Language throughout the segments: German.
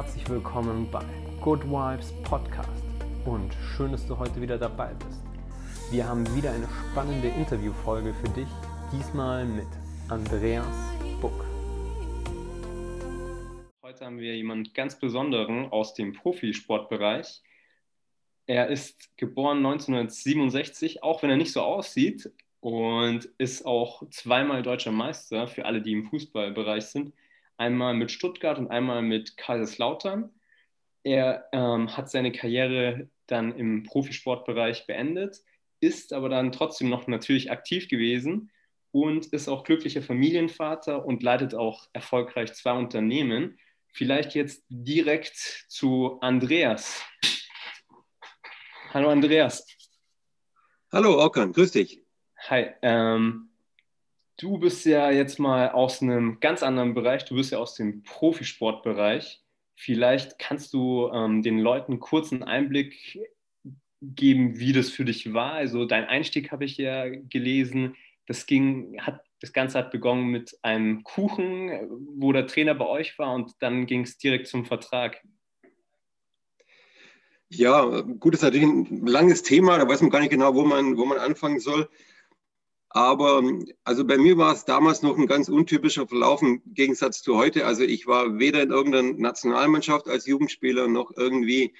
herzlich willkommen bei Good Vibes Podcast und schön, dass du heute wieder dabei bist. Wir haben wieder eine spannende Interviewfolge für dich, diesmal mit Andreas Buck. Heute haben wir jemanden ganz Besonderen aus dem Profisportbereich. Er ist geboren 1967, auch wenn er nicht so aussieht, und ist auch zweimal deutscher Meister für alle, die im Fußballbereich sind einmal mit Stuttgart und einmal mit Kaiserslautern. Er ähm, hat seine Karriere dann im Profisportbereich beendet, ist aber dann trotzdem noch natürlich aktiv gewesen und ist auch glücklicher Familienvater und leitet auch erfolgreich zwei Unternehmen. Vielleicht jetzt direkt zu Andreas. Hallo Andreas. Hallo Okan, grüß dich. Hi. Ähm, Du bist ja jetzt mal aus einem ganz anderen Bereich, du bist ja aus dem Profisportbereich. Vielleicht kannst du ähm, den Leuten einen Einblick geben, wie das für dich war. Also dein Einstieg habe ich ja gelesen. Das ging, hat, das Ganze hat begonnen mit einem Kuchen, wo der Trainer bei euch war und dann ging es direkt zum Vertrag. Ja, gut, das ist natürlich ein langes Thema, da weiß man gar nicht genau, wo man, wo man anfangen soll. Aber also bei mir war es damals noch ein ganz untypischer Verlauf im Gegensatz zu heute. Also ich war weder in irgendeiner Nationalmannschaft als Jugendspieler noch irgendwie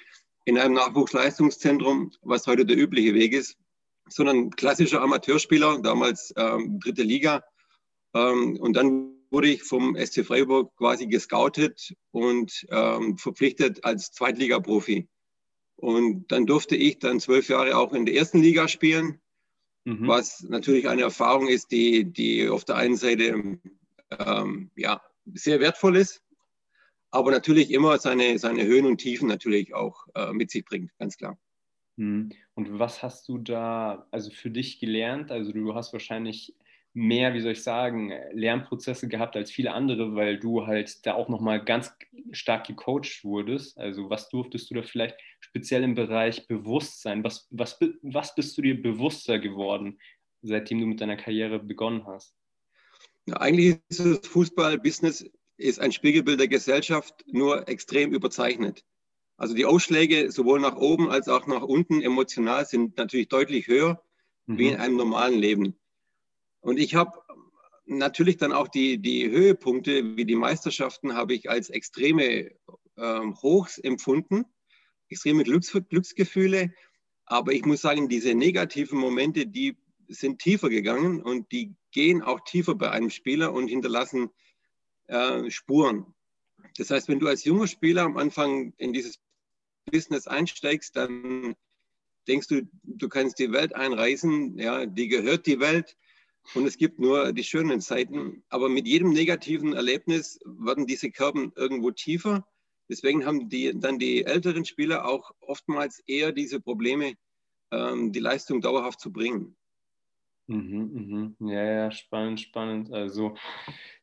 in einem Nachwuchsleistungszentrum, was heute der übliche Weg ist, sondern klassischer Amateurspieler, damals ähm, dritte Liga. Ähm, und dann wurde ich vom SC Freiburg quasi gescoutet und ähm, verpflichtet als Zweitligaprofi. Und dann durfte ich dann zwölf Jahre auch in der ersten Liga spielen mhm. was natürlich eine Erfahrung ist, die, die auf der einen Seite ähm, ja, sehr wertvoll ist, aber natürlich immer seine, seine Höhen und Tiefen natürlich auch äh, mit sich bringt, ganz klar. Mhm. Und was hast du da also für dich gelernt? Also du hast wahrscheinlich mehr, wie soll ich sagen, Lernprozesse gehabt als viele andere, weil du halt da auch nochmal ganz stark gecoacht wurdest. Also was durftest du da vielleicht speziell im Bereich Bewusstsein, was, was, was bist du dir bewusster geworden, seitdem du mit deiner Karriere begonnen hast? Ja, eigentlich ist das Fußball-Business ist ein Spiegelbild der Gesellschaft, nur extrem überzeichnet. Also die Ausschläge sowohl nach oben als auch nach unten emotional sind natürlich deutlich höher mhm. wie in einem normalen Leben. Und ich habe natürlich dann auch die, die Höhepunkte wie die Meisterschaften habe ich als extreme ähm, Hochs empfunden, extreme Glücks, Glücksgefühle. Aber ich muss sagen, diese negativen Momente, die sind tiefer gegangen und die gehen auch tiefer bei einem Spieler und hinterlassen äh, Spuren. Das heißt, wenn du als junger Spieler am Anfang in dieses Business einsteigst, dann denkst du, du kannst die Welt einreißen, ja, die gehört die Welt und es gibt nur die schönen Seiten. Aber mit jedem negativen Erlebnis werden diese Kerben irgendwo tiefer. Deswegen haben die, dann die älteren Spieler auch oftmals eher diese Probleme, ähm, die Leistung dauerhaft zu bringen. Mhm, mhm. Ja, ja, spannend, spannend. Also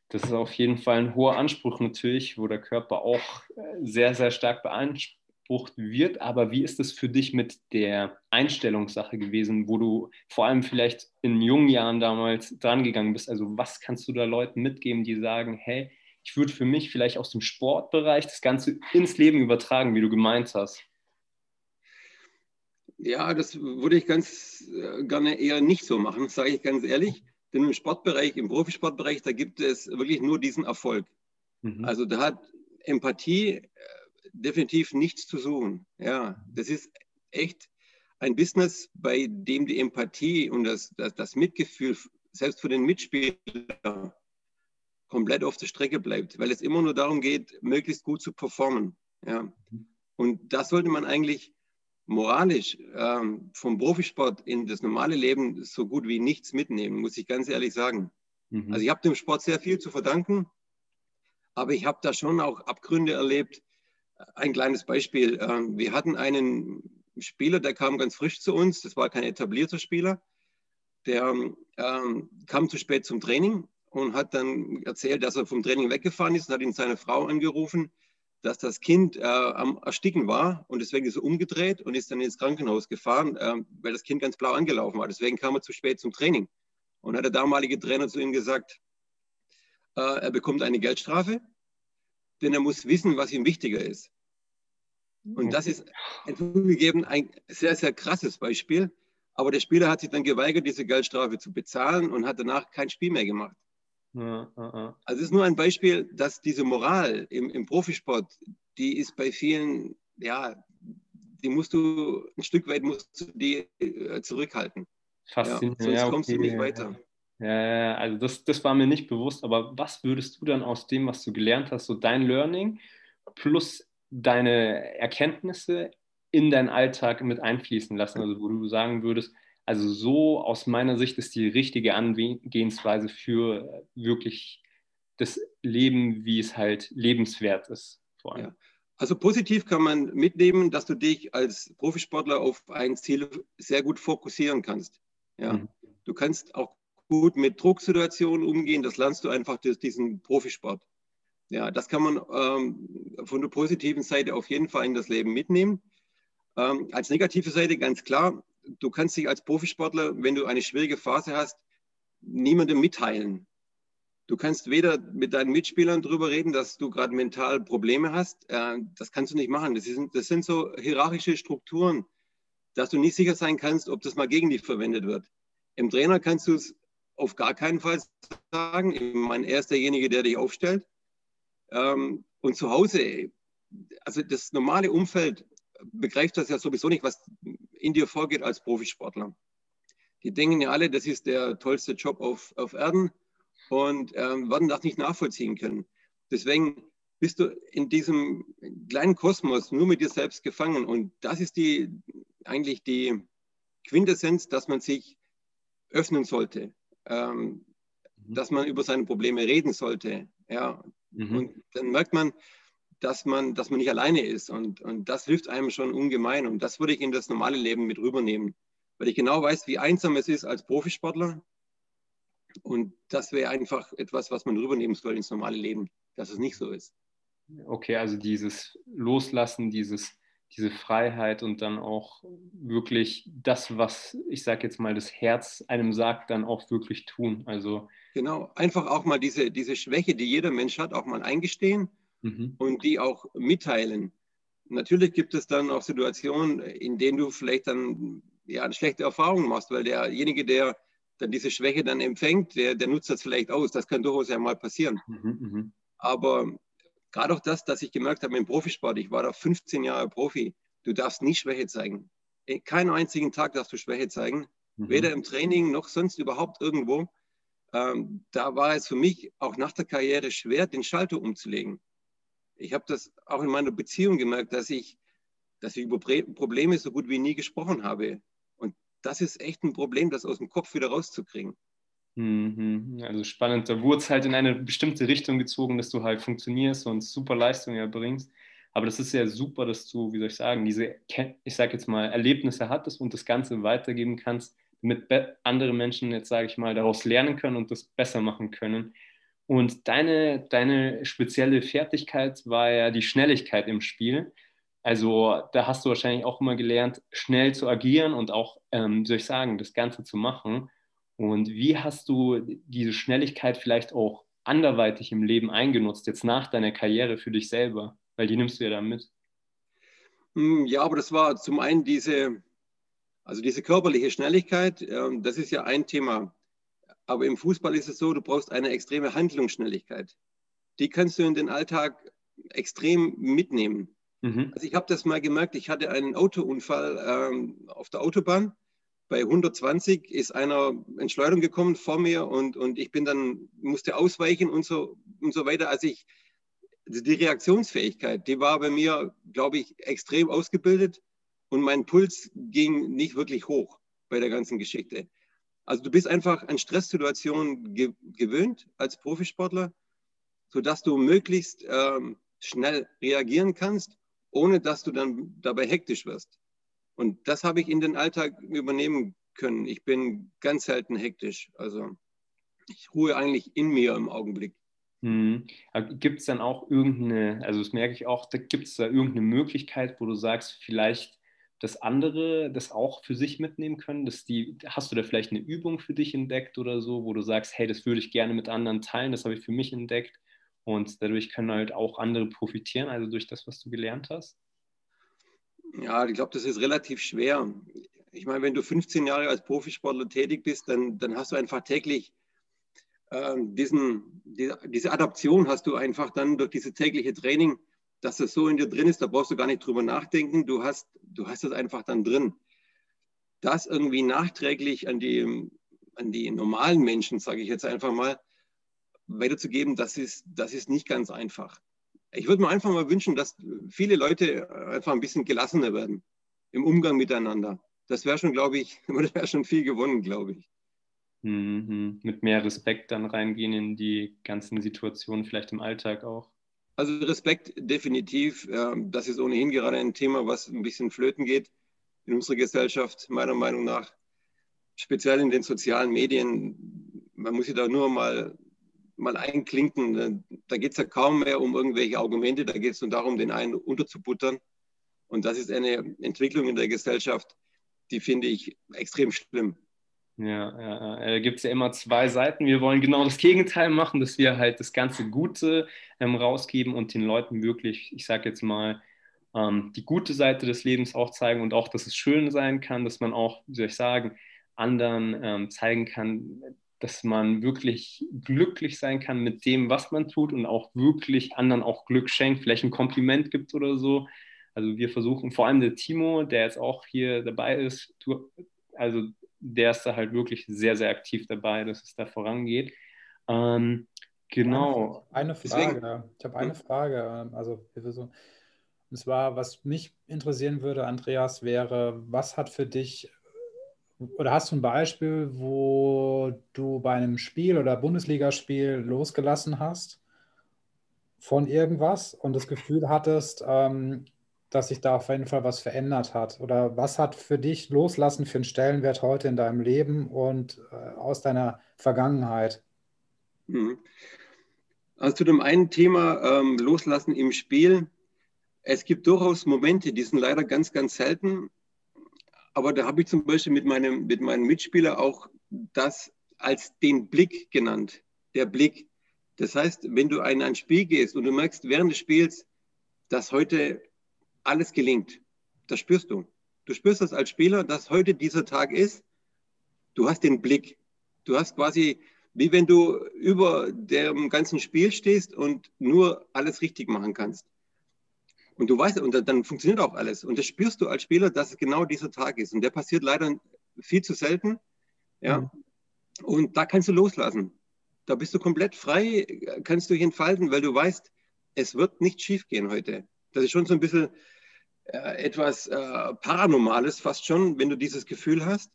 das ist auf jeden Fall ein hoher Anspruch natürlich, wo der Körper auch äh, sehr, sehr stark beansprucht beansprucht wird. Aber wie ist es für dich mit der Einstellungssache gewesen, wo du vor allem vielleicht in jungen Jahren damals dran gegangen bist? Also was kannst du da Leuten mitgeben, die sagen, hey, ich würde für mich vielleicht aus dem Sportbereich das Ganze ins Leben übertragen, wie du gemeint hast? Ja, das würde ich ganz äh, gerne eher nicht so machen, sage ich ganz ehrlich. Denn im Sportbereich, im Profisportbereich, da gibt es wirklich nur diesen Erfolg. Mhm. Also da hat Empathie äh, definitiv nichts zu suchen. Ja, das ist echt ein Business, bei dem die Empathie und das, das, das Mitgefühl selbst für den Mitspieler komplett auf der Strecke bleibt, weil es immer nur darum geht, möglichst gut zu performen. Ja. Und das sollte man eigentlich moralisch ähm, vom Profisport in das normale Leben so gut wie nichts mitnehmen, muss ich ganz ehrlich sagen. Mhm. Also ich habe dem Sport sehr viel zu verdanken, aber ich habe da schon auch Abgründe erlebt, ein kleines Beispiel. Ähm, wir hatten einen Spieler, der kam ganz frisch zu uns. Das war kein etablierter Spieler. Der ähm, kam zu spät zum Training und hat dann erzählt, dass er vom Training weggefahren ist und hat ihn seine Frau angerufen, dass das Kind äh, am Ersticken war und deswegen ist er umgedreht und ist dann ins Krankenhaus gefahren, weil das Kind ganz blau angelaufen war. Deswegen kam er zu spät zum Training. Und hat der damalige Trainer zu ihm gesagt, äh, er bekommt eine Geldstrafe denn er muss wissen, was ihm wichtiger ist. Und das ist zugegeben ein sehr, sehr krasses Beispiel. Aber der Spieler hat sich dann geweigert, diese Geldstrafe zu bezahlen und hat danach kein Spiel mehr gemacht. Ja, ja, ja. Also es ist nur ein Beispiel, dass diese Moral im, im Profisport, die ist bei vielen, ja, die musst du ein Stück weit musst du die äh, zurückhalten. Faszinierend. sonst okay. kommst du nicht weiter. Ja, also das, das war mir nicht bewusst, aber was würdest du dann aus dem, was du gelernt hast, so dein Learning plus deine Erkenntnisse in deinen Alltag mit einfließen lassen? Also wo du sagen würdest, also so aus meiner Sicht ist die richtige Angehensweise für wirklich das Leben, wie es halt lebenswert ist. Vor allem. Ja. Also positiv kann man mitnehmen, dass du dich als Profisportler auf ein Ziel sehr gut fokussieren kannst. Ja. Mhm. Du kannst auch gut mit Drucksituationen umgehen. Das lernst du einfach durch diesen Profisport. Ja, das kann man ähm, von der positiven Seite auf jeden Fall in das Leben mitnehmen. Ähm, als negative Seite ganz klar, du kannst dich als Profisportler, wenn du eine schwierige Phase hast, niemandem mitteilen. Du kannst weder mit deinen Mitspielern darüber reden, dass du gerade mental Probleme hast. Äh, das kannst du nicht machen. Das, ist, das sind so hierarchische Strukturen, dass du nicht sicher sein kannst, ob das mal gegen dich verwendet wird. Im Trainer kannst du es auf gar keinen Fall sagen. Ich meine, er der dich aufstellt. Ähm, und zu Hause, also das normale Umfeld begreift das ja sowieso nicht, was in dir vorgeht als Profisportler. Die denken ja alle, das ist der tollste Job auf, auf Erden und ähm, werden das nicht nachvollziehen können. Deswegen bist du in diesem kleinen Kosmos nur mit dir selbst gefangen. Und das ist die, eigentlich die Quintessenz, dass man sich öffnen sollte, ähm, mhm. dass man über seine Probleme reden sollte. Ja. Mhm. Und dann merkt man, dass man, dass man nicht alleine ist. Und, und das hilft einem schon ungemein. Und das würde ich in das normale Leben mit rübernehmen, weil ich genau weiß, wie einsam es ist als Profisportler. Und das wäre einfach etwas, was man rübernehmen soll ins normale Leben, dass es nicht so ist. Okay, also dieses Loslassen, dieses, diese Freiheit und dann auch wirklich das, was ich sage jetzt mal, das Herz einem sagt, dann auch wirklich tun. Also genau, einfach auch mal diese, diese Schwäche, die jeder Mensch hat, auch mal eingestehen mhm. und die auch mitteilen. Natürlich gibt es dann auch Situationen, in denen du vielleicht dann ja, eine schlechte Erfahrung machst, weil derjenige, der dann diese Schwäche dann empfängt, der, der nutzt das vielleicht aus. Das kann durchaus ja mal passieren. Mhm, mhm. Aber gerade auch das, dass ich gemerkt habe im Profisport, ich war da 15 Jahre Profi, du darfst nie Schwäche zeigen. Keinen einzigen Tag darfst du Schwäche zeigen, mhm. weder im Training noch sonst überhaupt irgendwo. Ähm, da war es für mich auch nach der Karriere schwer, den Schalter umzulegen ich habe das auch in meiner Beziehung gemerkt, dass ich, dass ich über Probleme so gut wie nie gesprochen habe. Und das ist echt ein Problem, das aus dem Kopf wieder rauszukriegen. Mhm. Also spannend. Da wurde es halt in eine bestimmte Richtung gezogen, dass du halt funktionierst und super Leistungen erbringst. Aber das ist ja super, dass du, wie soll ich sagen, diese, ich sage jetzt mal, Erlebnisse hattest und das Ganze weitergeben kannst, damit andere Menschen jetzt, sage ich mal, daraus lernen können und das besser machen können. Und deine, deine spezielle Fertigkeit war ja die Schnelligkeit im Spiel. Also da hast du wahrscheinlich auch immer gelernt, schnell zu agieren und auch, ähm, soll ich sagen, das Ganze zu machen. Und wie hast du diese Schnelligkeit vielleicht auch anderweitig im Leben eingenutzt, jetzt nach deiner Karriere für dich selber? Weil die nimmst du ja dann mit. Hm, ja, aber das war zum einen diese, also diese körperliche Schnelligkeit, ähm, das ist ja ein Thema. Aber im Fußball ist es so, du brauchst eine extreme Handlungsschnelligkeit. Die kannst du in den Alltag extrem mitnehmen. Mhm. Also ich habe das mal gemerkt, ich hatte einen Autounfall ähm, auf der Autobahn. Bei 120 ist einer in Schleudern gekommen vor mir und, und ich bin dann, musste ausweichen und so, und so weiter. Also ich, die Reaktionsfähigkeit, die war bei mir, glaube ich, extrem ausgebildet und mein Puls ging nicht wirklich hoch bei der ganzen Geschichte. Also du bist einfach an Stresssituationen ge gewöhnt als Profisportler, sodass du möglichst ähm, schnell reagieren kannst, ohne dass du dann dabei hektisch wirst. Und das habe ich in den Alltag übernehmen können. Ich bin ganz selten hektisch. Also ich ruhe eigentlich in mir im Augenblick. Hm. Gibt es dann auch irgendeine, also das merke ich auch, gibt es da irgendeine Möglichkeit, wo du sagst, vielleicht dass andere das auch für sich mitnehmen können? Dass die, hast du da vielleicht eine Übung für dich entdeckt oder so, wo du sagst, hey, das würde ich gerne mit anderen teilen, das habe ich für mich entdeckt, und dadurch können halt auch andere profitieren, also durch das, was du gelernt hast? Ja, ich glaube, das ist relativ schwer. Ich meine, wenn du 15 Jahre als Profisportler tätig bist, dann, dann hast du einfach täglich äh, diesen, die, diese Adaption hast du einfach dann durch dieses tägliche Training, dass das so in dir drin ist, da brauchst du gar nicht drüber nachdenken, du hast, du hast das einfach dann drin. Das irgendwie nachträglich an die, an die normalen Menschen, sage ich jetzt einfach mal, weiterzugeben, das ist, das ist nicht ganz einfach. Ich würde mir einfach mal wünschen, dass viele Leute einfach ein bisschen gelassener werden im Umgang miteinander. Das wäre schon, glaube ich, das wäre schon viel gewonnen, glaube ich. Mhm. Mit mehr Respekt dann reingehen in die ganzen Situationen, vielleicht im Alltag auch. Also Respekt definitiv. Das ist ohnehin gerade ein Thema, was ein bisschen flöten geht in unserer Gesellschaft, meiner Meinung nach. Speziell in den sozialen Medien. Man muss sich da nur mal, mal einklinken. Da geht es ja kaum mehr um irgendwelche Argumente, da geht es nur darum, den einen unterzubuttern. Und das ist eine Entwicklung in der Gesellschaft, die finde ich extrem schlimm. Ja, ja, da gibt es ja immer zwei Seiten. Wir wollen genau das Gegenteil machen, dass wir halt das ganze Gute ähm, rausgeben und den Leuten wirklich, ich sage jetzt mal, ähm, die gute Seite des Lebens auch zeigen und auch, dass es schön sein kann, dass man auch, wie soll ich sagen, anderen ähm, zeigen kann, dass man wirklich glücklich sein kann mit dem, was man tut und auch wirklich anderen auch Glück schenkt, vielleicht ein Kompliment gibt oder so. Also wir versuchen, vor allem der Timo, der jetzt auch hier dabei ist, also der ist da halt wirklich sehr, sehr aktiv dabei, dass es da vorangeht. Ähm, genau. Eine Frage. Ich habe eine Frage. Ähm, also, und zwar, was mich interessieren würde, Andreas, wäre, was hat für dich oder hast du ein Beispiel, wo du bei einem Spiel oder Bundesligaspiel losgelassen hast von irgendwas und das Gefühl hattest, ähm, dass sich da auf jeden Fall was verändert hat? Oder was hat für dich Loslassen für einen Stellenwert heute in deinem Leben und äh, aus deiner Vergangenheit? Mhm. Also zu dem einen Thema ähm, Loslassen im Spiel. Es gibt durchaus Momente, die sind leider ganz, ganz selten. Aber da habe ich zum Beispiel mit meinem, mit meinem Mitspieler auch das als den Blick genannt. Der Blick. Das heißt, wenn du in ein Spiel gehst und du merkst während des Spiels, dass heute alles gelingt. Das spürst du. Du spürst das als Spieler, dass heute dieser Tag ist. Du hast den Blick. Du hast quasi, wie wenn du über dem ganzen Spiel stehst und nur alles richtig machen kannst. Und du weißt, und dann funktioniert auch alles. Und das spürst du als Spieler, dass es genau dieser Tag ist. Und der passiert leider viel zu selten. Ja. Mhm. Und da kannst du loslassen. Da bist du komplett frei, kannst du dich entfalten, weil du weißt, es wird nicht schief gehen heute. Das ist schon so ein bisschen äh, etwas äh, Paranormales fast schon, wenn du dieses Gefühl hast.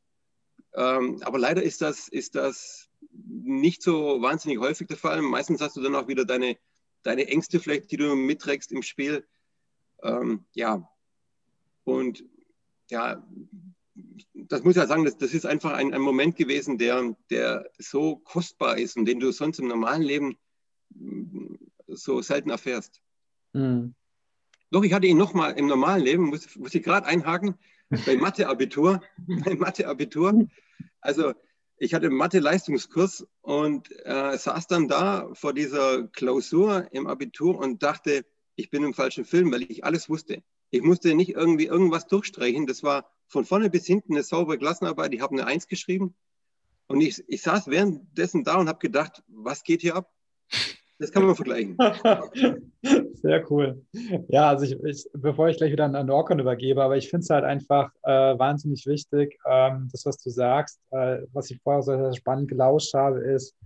Ähm, aber leider ist das, ist das nicht so wahnsinnig häufig der Fall. Meistens hast du dann auch wieder deine, deine Ängste vielleicht, die du mitträgst im Spiel. Ähm, ja, und ja, das muss ich ja sagen, das, das ist einfach ein, ein Moment gewesen, der, der so kostbar ist und den du sonst im normalen Leben so selten erfährst. Mhm. Doch, ich hatte ihn nochmal im normalen Leben, muss, muss ich gerade einhaken, beim Mathe-Abitur. beim Mathe-Abitur. Also, ich hatte Mathe-Leistungskurs und äh, saß dann da vor dieser Klausur im Abitur und dachte, ich bin im falschen Film, weil ich alles wusste. Ich musste nicht irgendwie irgendwas durchstreichen. Das war von vorne bis hinten eine saubere Klassenarbeit. Ich habe eine Eins geschrieben und ich, ich saß währenddessen da und habe gedacht, was geht hier ab? Das kann man vergleichen. Sehr cool. Ja, also ich, ich, bevor ich gleich wieder an, an Orkon übergebe, aber ich finde es halt einfach äh, wahnsinnig wichtig, ähm, das, was du sagst, äh, was ich vorher so spannend gelauscht habe, ist,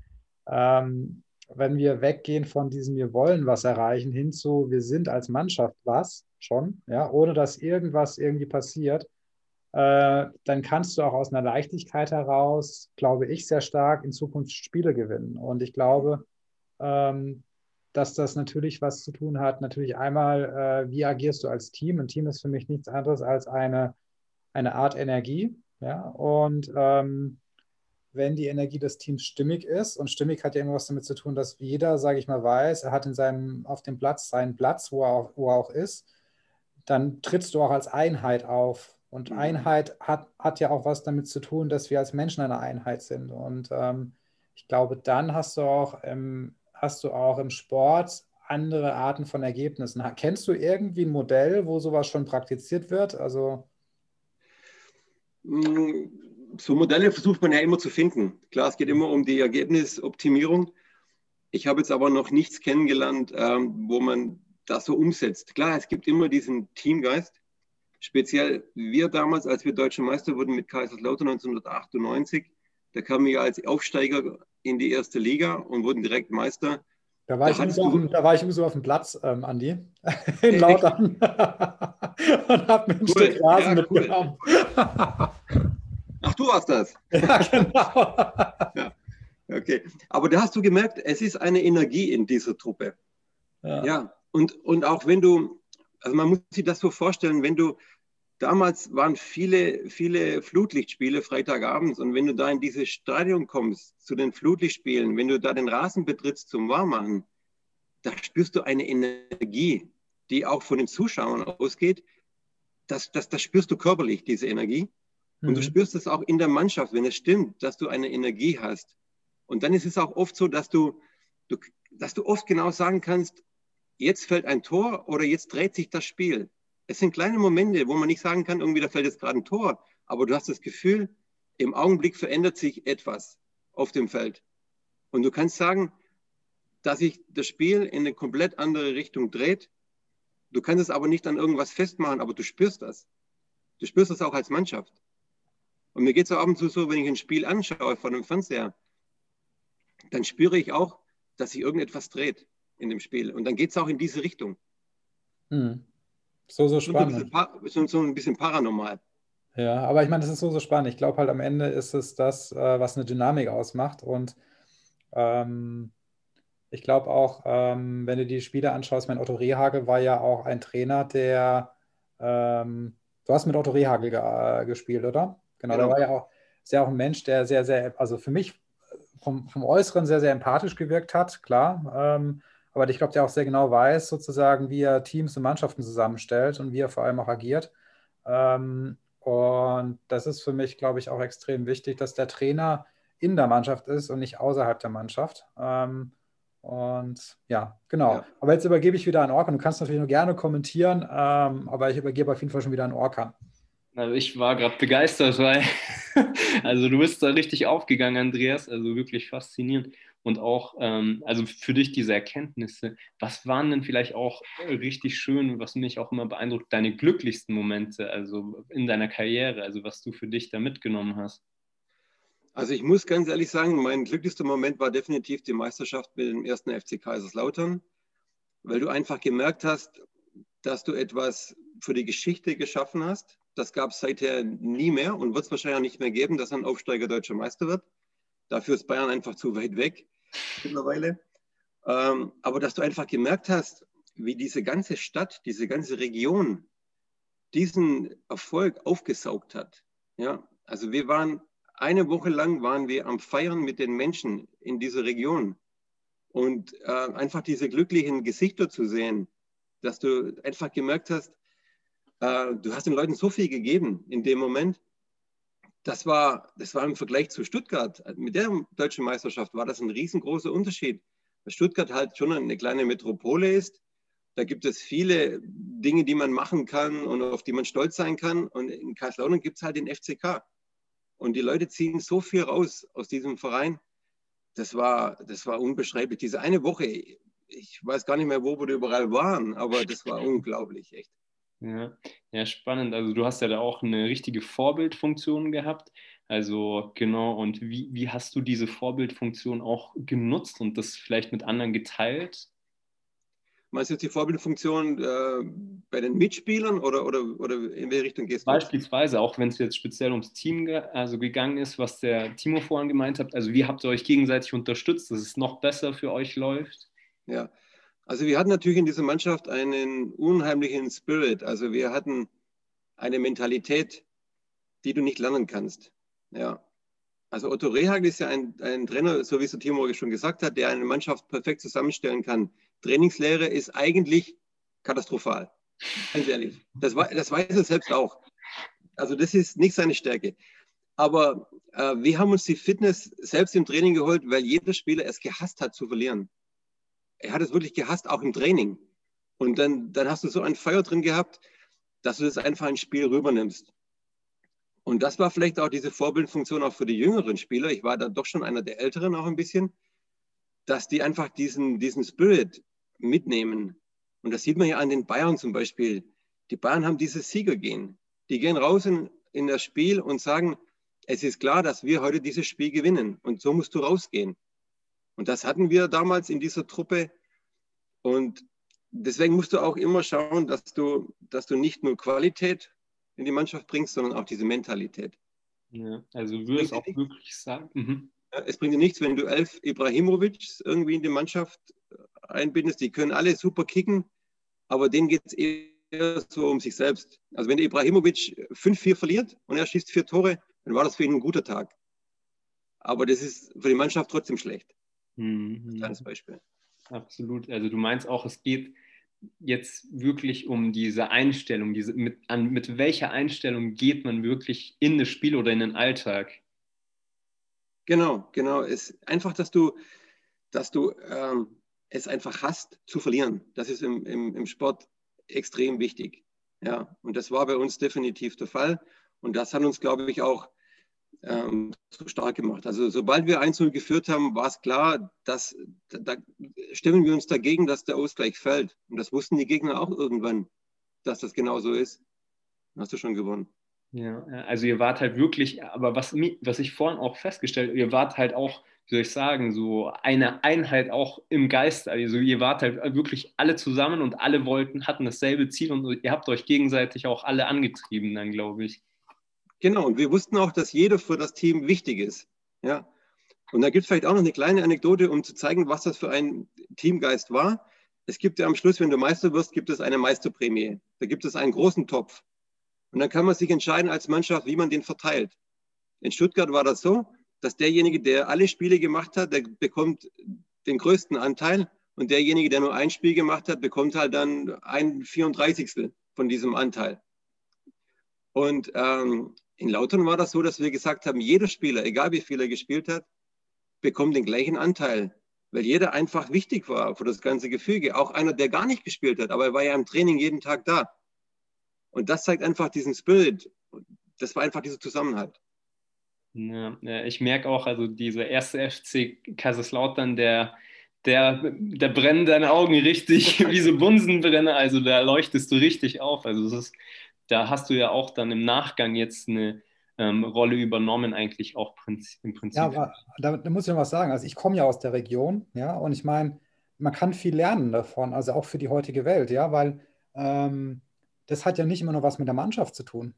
ähm, wenn wir weggehen von diesem Wir wollen was erreichen, hin zu Wir sind als Mannschaft was schon, ja, ohne dass irgendwas irgendwie passiert, äh, dann kannst du auch aus einer Leichtigkeit heraus, glaube ich, sehr stark in Zukunft Spiele gewinnen. Und ich glaube, ähm, dass das natürlich was zu tun hat. Natürlich einmal, äh, wie agierst du als Team? Ein Team ist für mich nichts anderes als eine, eine Art Energie. Ja? Und ähm, wenn die Energie des Teams stimmig ist, und stimmig hat ja immer was damit zu tun, dass jeder, sage ich mal, weiß, er hat in seinem, auf dem Platz seinen Platz, wo er, auch, wo er auch ist, dann trittst du auch als Einheit auf. Und mhm. Einheit hat, hat ja auch was damit zu tun, dass wir als Menschen eine Einheit sind. Und ähm, ich glaube, dann hast du auch im, hast du auch im Sport andere Arten von Ergebnissen. Kennst du irgendwie ein Modell, wo sowas schon praktiziert wird? Also mm, so Modelle versucht man ja immer zu finden. Klar, es geht immer um die Ergebnisoptimierung. Ich habe jetzt aber noch nichts kennengelernt, ähm, wo man das so umsetzt. Klar, es gibt immer diesen Teamgeist. Speziell wir damals, als wir deutsche Meister wurden mit Kaiserslautern 1998, da kamen wir als Aufsteiger in die erste Liga und wurden direkt Meister. Da war, da ich, so, da war ich so auf dem Platz, ähm, Andi, in Lautern und habe mir ein cool. Stück Rasen ja, mitgenommen. du warst das? Ja, genau. ja. Okay, aber da hast du gemerkt, es ist eine Energie in dieser Truppe. Ja, ja. Und, und auch wenn du, also man muss sich das so vorstellen, wenn du, damals waren viele, viele Flutlichtspiele Freitagabends und wenn du da in dieses Stadion kommst, zu den Flutlichtspielen, wenn du da den Rasen betrittst zum Warmmachen, da spürst du eine Energie, die auch von den Zuschauern ausgeht. Das, das, das spürst du körperlich, diese Energie. Und mhm. du spürst es auch in der Mannschaft, wenn es stimmt, dass du eine Energie hast. Und dann ist es auch oft so, dass du, du, dass du oft genau sagen kannst, jetzt fällt ein Tor oder jetzt dreht sich das Spiel. Es sind kleine Momente, wo man nicht sagen kann, irgendwie da fällt jetzt gerade ein Tor, aber du hast das Gefühl, im Augenblick verändert sich etwas auf dem Feld. Und du kannst sagen, dass sich das Spiel in eine komplett andere Richtung dreht. Du kannst es aber nicht an irgendwas festmachen, aber du spürst das. Du spürst das auch als Mannschaft. Und mir geht es auch ab und zu so, wenn ich ein Spiel anschaue von dem Fernseher, dann spüre ich auch, dass sich irgendetwas dreht in dem Spiel. Und dann geht es auch in diese Richtung. Hm. So, so spannend. So, so ein bisschen paranormal. Ja, aber ich meine, das ist so, so spannend. Ich glaube halt am Ende ist es das, äh, was eine Dynamik ausmacht. Und ähm, ich glaube auch, ähm, wenn du die Spiele anschaust, mein Otto Rehagel war ja auch ein Trainer, der, ähm, du hast mit Otto Rehagel ge gespielt, oder? Genau, genau. der war ja auch, ja auch ein Mensch, der sehr, sehr, also für mich vom, vom Äußeren sehr, sehr empathisch gewirkt hat, klar. Ähm, aber ich glaube, der auch sehr genau weiß, sozusagen, wie er Teams und Mannschaften zusammenstellt und wie er vor allem auch agiert. Ähm, und das ist für mich, glaube ich, auch extrem wichtig, dass der Trainer in der Mannschaft ist und nicht außerhalb der Mannschaft. Ähm, und ja, genau. Ja. Aber jetzt übergebe ich wieder an Orkan. Du kannst natürlich nur gerne kommentieren, ähm, aber ich übergebe auf jeden Fall schon wieder an Orkan. Also ich war gerade begeistert, weil also du bist da richtig aufgegangen, Andreas, also wirklich faszinierend. Und auch, ähm, also für dich diese Erkenntnisse, was waren denn vielleicht auch richtig schön, was mich auch immer beeindruckt, deine glücklichsten Momente, also in deiner Karriere, also was du für dich da mitgenommen hast? Also ich muss ganz ehrlich sagen, mein glücklichster Moment war definitiv die Meisterschaft mit dem ersten FC Kaiserslautern, weil du einfach gemerkt hast, dass du etwas für die Geschichte geschaffen hast, das gab es seither nie mehr und wird es wahrscheinlich auch nicht mehr geben, dass ein Aufsteiger deutscher Meister wird. Dafür ist Bayern einfach zu weit weg mittlerweile. Ähm, aber dass du einfach gemerkt hast, wie diese ganze Stadt, diese ganze Region diesen Erfolg aufgesaugt hat. Ja, also wir waren eine Woche lang waren wir am Feiern mit den Menschen in dieser Region und äh, einfach diese glücklichen Gesichter zu sehen, dass du einfach gemerkt hast, äh, du hast den Leuten so viel gegeben in dem Moment. Das war, das war im Vergleich zu Stuttgart, mit der deutschen Meisterschaft war das ein riesengroßer Unterschied. Weil Stuttgart halt schon eine kleine Metropole ist. Da gibt es viele Dinge, die man machen kann und auf die man stolz sein kann. Und in Kaiserslautern gibt es halt den FCK. Und die Leute ziehen so viel raus aus diesem Verein. Das war, das war unbeschreiblich. Diese eine Woche, ich weiß gar nicht mehr, wo wir überall waren, aber das war unglaublich, echt. Ja, ja, spannend. Also du hast ja da auch eine richtige Vorbildfunktion gehabt. Also genau, und wie, wie hast du diese Vorbildfunktion auch genutzt und das vielleicht mit anderen geteilt? Meinst du jetzt die Vorbildfunktion äh, bei den Mitspielern oder, oder, oder in welche Richtung gehst du? Beispielsweise, auch wenn es jetzt speziell ums Team ge also gegangen ist, was der Timo vorhin gemeint hat. Also wie habt ihr euch gegenseitig unterstützt, dass es noch besser für euch läuft? Ja, also wir hatten natürlich in dieser Mannschaft einen unheimlichen Spirit. Also wir hatten eine Mentalität, die du nicht lernen kannst. Ja. Also Otto Rehagel ist ja ein, ein Trainer, so wie es der Timo schon gesagt hat, der eine Mannschaft perfekt zusammenstellen kann. Trainingslehre ist eigentlich katastrophal. Ganz ehrlich. Das, das weiß er selbst auch. Also das ist nicht seine Stärke. Aber äh, wir haben uns die Fitness selbst im Training geholt, weil jeder Spieler es gehasst hat zu verlieren. Er hat es wirklich gehasst, auch im Training. Und dann, dann hast du so ein Feuer drin gehabt, dass du das einfach ins Spiel rübernimmst. Und das war vielleicht auch diese Vorbildfunktion auch für die jüngeren Spieler. Ich war da doch schon einer der Älteren auch ein bisschen, dass die einfach diesen, diesen Spirit mitnehmen. Und das sieht man ja an den Bayern zum Beispiel. Die Bayern haben dieses Siegergehen. Die gehen raus in, in das Spiel und sagen, es ist klar, dass wir heute dieses Spiel gewinnen. Und so musst du rausgehen. Und das hatten wir damals in dieser Truppe. Und deswegen musst du auch immer schauen, dass du, dass du nicht nur Qualität in die Mannschaft bringst, sondern auch diese Mentalität. Ja, also würde es auch wirklich sagen. Mhm. Es bringt dir nichts, wenn du elf Ibrahimovic irgendwie in die Mannschaft einbindest. Die können alle super kicken, aber denen geht es eher so um sich selbst. Also wenn der Ibrahimovic 5-4 verliert und er schießt vier Tore, dann war das für ihn ein guter Tag. Aber das ist für die Mannschaft trotzdem schlecht. Mhm. Ein kleines Beispiel. Absolut. Also du meinst auch, es geht jetzt wirklich um diese Einstellung, diese, mit, an, mit welcher Einstellung geht man wirklich in das Spiel oder in den Alltag? Genau, genau. Es einfach, dass du, dass du ähm, es einfach hast zu verlieren. Das ist im, im, im Sport extrem wichtig. Ja, und das war bei uns definitiv der Fall. Und das hat uns, glaube ich, auch ähm, so stark gemacht. Also sobald wir 1-0 geführt haben, war es klar, dass da stimmen wir uns dagegen, dass der Ausgleich fällt. Und das wussten die Gegner auch irgendwann, dass das genau so ist. Dann hast du schon gewonnen. Ja, also ihr wart halt wirklich, aber was, was ich vorhin auch festgestellt habe, ihr wart halt auch, wie soll ich sagen, so eine Einheit auch im Geist. Also ihr wart halt wirklich alle zusammen und alle wollten, hatten dasselbe Ziel und ihr habt euch gegenseitig auch alle angetrieben dann, glaube ich. Genau, und wir wussten auch, dass jeder für das Team wichtig ist. Ja. Und da gibt es vielleicht auch noch eine kleine Anekdote, um zu zeigen, was das für ein Teamgeist war. Es gibt ja am Schluss, wenn du Meister wirst, gibt es eine Meisterprämie. Da gibt es einen großen Topf. Und dann kann man sich entscheiden als Mannschaft, wie man den verteilt. In Stuttgart war das so, dass derjenige, der alle Spiele gemacht hat, der bekommt den größten Anteil. Und derjenige, der nur ein Spiel gemacht hat, bekommt halt dann ein 34. von diesem Anteil. Und ähm, in Lautern war das so, dass wir gesagt haben, jeder Spieler, egal wie viel er gespielt hat, bekommt den gleichen Anteil, weil jeder einfach wichtig war für das ganze Gefüge. Auch einer, der gar nicht gespielt hat, aber er war ja im Training jeden Tag da. Und das zeigt einfach diesen Spirit. Das war einfach dieser Zusammenhalt. Ja, ich merke auch, also dieser erste FC Kaiserslautern, der, der, der brennen deine Augen richtig wie so Bunsenbrenner, also da leuchtest du richtig auf. Also es ist da hast du ja auch dann im Nachgang jetzt eine ähm, Rolle übernommen, eigentlich auch im Prinzip. Ja, aber da, da muss ich noch was sagen. Also ich komme ja aus der Region, ja, und ich meine, man kann viel lernen davon, also auch für die heutige Welt, ja, weil ähm, das hat ja nicht immer nur was mit der Mannschaft zu tun.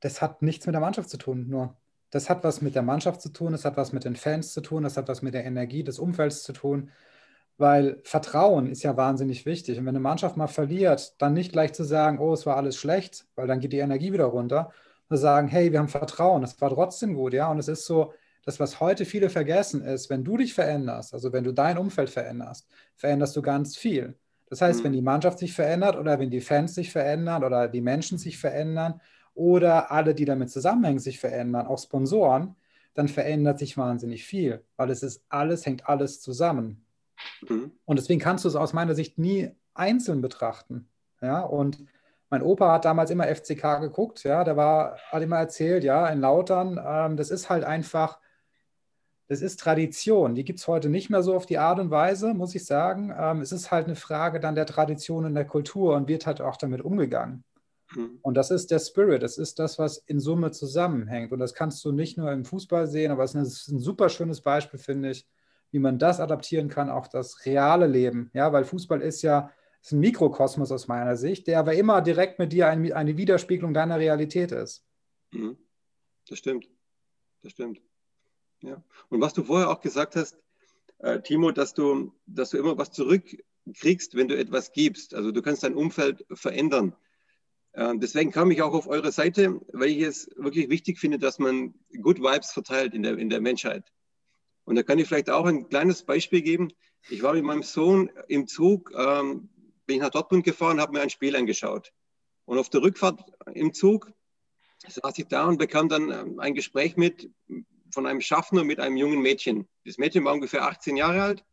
Das hat nichts mit der Mannschaft zu tun, nur das hat was mit der Mannschaft zu tun, das hat was mit den Fans zu tun, das hat was mit der Energie des Umfelds zu tun. Weil Vertrauen ist ja wahnsinnig wichtig. Und wenn eine Mannschaft mal verliert, dann nicht gleich zu sagen, oh, es war alles schlecht, weil dann geht die Energie wieder runter. Und sagen, hey, wir haben Vertrauen, es war trotzdem gut, ja. Und es ist so, das, was heute viele vergessen, ist, wenn du dich veränderst, also wenn du dein Umfeld veränderst, veränderst du ganz viel. Das heißt, mhm. wenn die Mannschaft sich verändert oder wenn die Fans sich verändern oder die Menschen sich verändern oder alle, die damit zusammenhängen, sich verändern, auch Sponsoren, dann verändert sich wahnsinnig viel, weil es ist alles, hängt alles zusammen. Mhm. Und deswegen kannst du es aus meiner Sicht nie einzeln betrachten. Ja, und mein Opa hat damals immer FCK geguckt, ja, der war, hat immer erzählt, ja, in Lautern, ähm, das ist halt einfach, das ist Tradition. Die gibt es heute nicht mehr so auf die Art und Weise, muss ich sagen. Ähm, es ist halt eine Frage dann der Tradition und der Kultur und wird halt auch damit umgegangen. Mhm. Und das ist der Spirit, das ist das, was in Summe zusammenhängt. Und das kannst du nicht nur im Fußball sehen, aber es ist ein super schönes Beispiel, finde ich, wie man das adaptieren kann auf das reale Leben. Ja, weil Fußball ist ja ist ein Mikrokosmos aus meiner Sicht, der aber immer direkt mit dir ein, eine Widerspiegelung deiner Realität ist. Mhm. Das stimmt. Das stimmt. Ja. Und was du vorher auch gesagt hast, äh, Timo, dass du, dass du immer was zurückkriegst, wenn du etwas gibst. Also du kannst dein Umfeld verändern. Äh, deswegen kam ich auch auf eure Seite, weil ich es wirklich wichtig finde, dass man Good Vibes verteilt in der, in der Menschheit. Und da kann ich vielleicht auch ein kleines Beispiel geben. Ich war mit meinem Sohn im Zug, ähm, bin nach Dortmund gefahren, habe mir ein Spiel angeschaut. Und auf der Rückfahrt im Zug saß ich da und bekam dann ähm, ein Gespräch mit von einem Schaffner mit einem jungen Mädchen. Das Mädchen war ungefähr 18 Jahre alt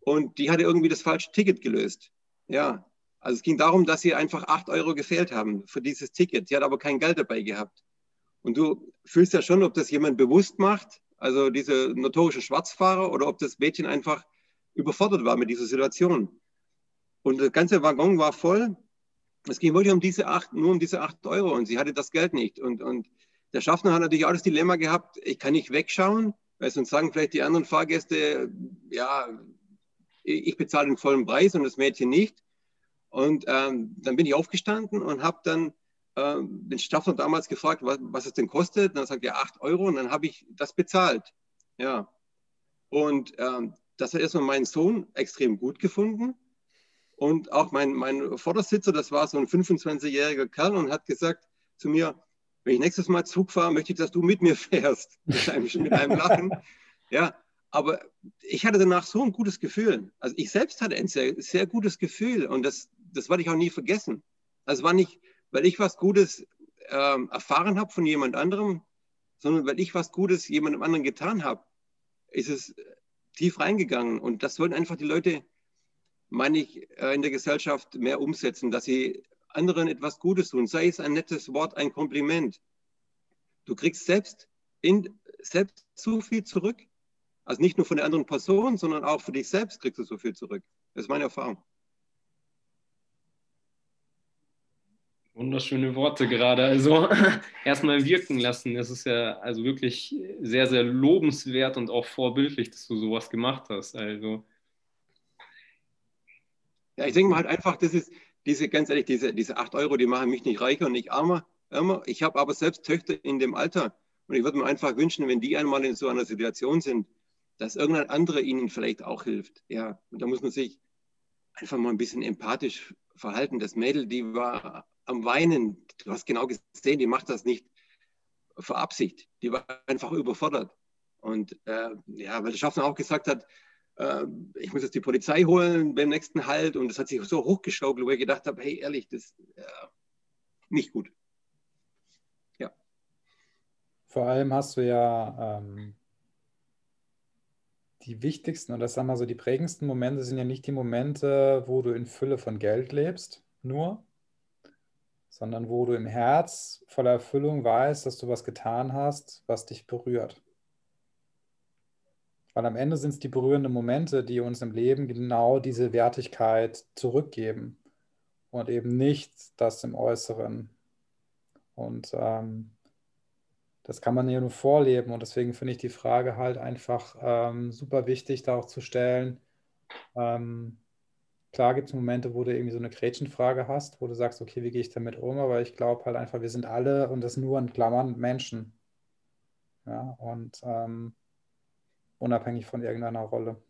und die hatte irgendwie das falsche Ticket gelöst. Ja, also es ging darum, dass sie einfach 8 Euro gefehlt haben für dieses Ticket. Sie hat aber kein Geld dabei gehabt. Und du fühlst ja schon, ob das jemand bewusst macht, also diese notorische Schwarzfahrer, oder ob das Mädchen einfach überfordert war mit dieser Situation. Und der ganze Waggon war voll. Es ging wirklich um diese acht, nur um diese 8 Euro und sie hatte das Geld nicht. Und, und der Schaffner hat natürlich auch das Dilemma gehabt, ich kann nicht wegschauen, weil sonst sagen vielleicht die anderen Fahrgäste, ja, ich bezahle den vollen Preis und das Mädchen nicht. Und ähm, dann bin ich aufgestanden und habe dann ähm, den Schaffner damals gefragt, was, was es denn kostet. Und dann sagt er 8 Euro und dann habe ich das bezahlt. Ja. Und ähm, das hat erstmal mein Sohn extrem gut gefunden. Und auch mein, mein Vordersitzer, das war so ein 25-jähriger Kerl und hat gesagt zu mir, wenn ich nächstes Mal Zug fahre, möchte ich, dass du mit mir fährst. Mit einem, mit einem Lachen. Ja, aber ich hatte danach so ein gutes Gefühl. Also ich selbst hatte ein sehr, sehr gutes Gefühl und das, das werde ich auch nie vergessen. Also war nicht, weil ich was Gutes ähm, erfahren habe von jemand anderem, sondern weil ich was Gutes jemandem anderen getan habe, ist es tief reingegangen. Und das wollen einfach die Leute, meine ich, äh, in der Gesellschaft mehr umsetzen, dass sie anderen etwas Gutes tun, sei es ein nettes Wort, ein Kompliment. Du kriegst selbst, in, selbst so viel zurück. Also nicht nur von der anderen Person, sondern auch für dich selbst kriegst du so viel zurück. Das ist meine Erfahrung. Wunderschöne Worte gerade. Also erstmal wirken lassen. Das ist ja also wirklich sehr, sehr lobenswert und auch vorbildlich, dass du sowas gemacht hast. Also. Ja, ich denke mal halt einfach, das ist diese, ganz ehrlich, diese, diese 8 Euro, die machen mich nicht reicher und nicht armer. armer. Ich habe aber selbst Töchter in dem Alter. Und ich würde mir einfach wünschen, wenn die einmal in so einer Situation sind, dass irgendein anderer ihnen vielleicht auch hilft. Ja, und da muss man sich einfach mal ein bisschen empathisch verhalten. Das Mädel, die war am Weinen. Du hast genau gesehen, die macht das nicht für Absicht. Die war einfach überfordert. Und äh, ja, weil der Schaffner auch gesagt hat, äh, ich muss jetzt die Polizei holen beim nächsten Halt. Und das hat sich so hochgeschaukelt, wo ich gedacht habe, hey, ehrlich, das äh, nicht gut. Ja. Vor allem hast du ja ähm, die wichtigsten oder sagen wir so, die prägendsten Momente sind ja nicht die Momente, wo du in Fülle von Geld lebst, nur, sondern wo du im Herz voller Erfüllung weißt, dass du was getan hast, was dich berührt. Weil am Ende sind es die berührenden Momente, die uns im Leben genau diese Wertigkeit zurückgeben und eben nicht das im Äußeren. Und ähm, das kann man ja nur vorleben und deswegen finde ich die Frage halt einfach ähm, super wichtig, da auch zu stellen. Ähm, Klar gibt es Momente, wo du irgendwie so eine Gretchenfrage hast, wo du sagst, okay, wie gehe ich damit um? Aber ich glaube halt einfach, wir sind alle und das nur in Klammern Menschen. Ja, und ähm, unabhängig von irgendeiner Rolle.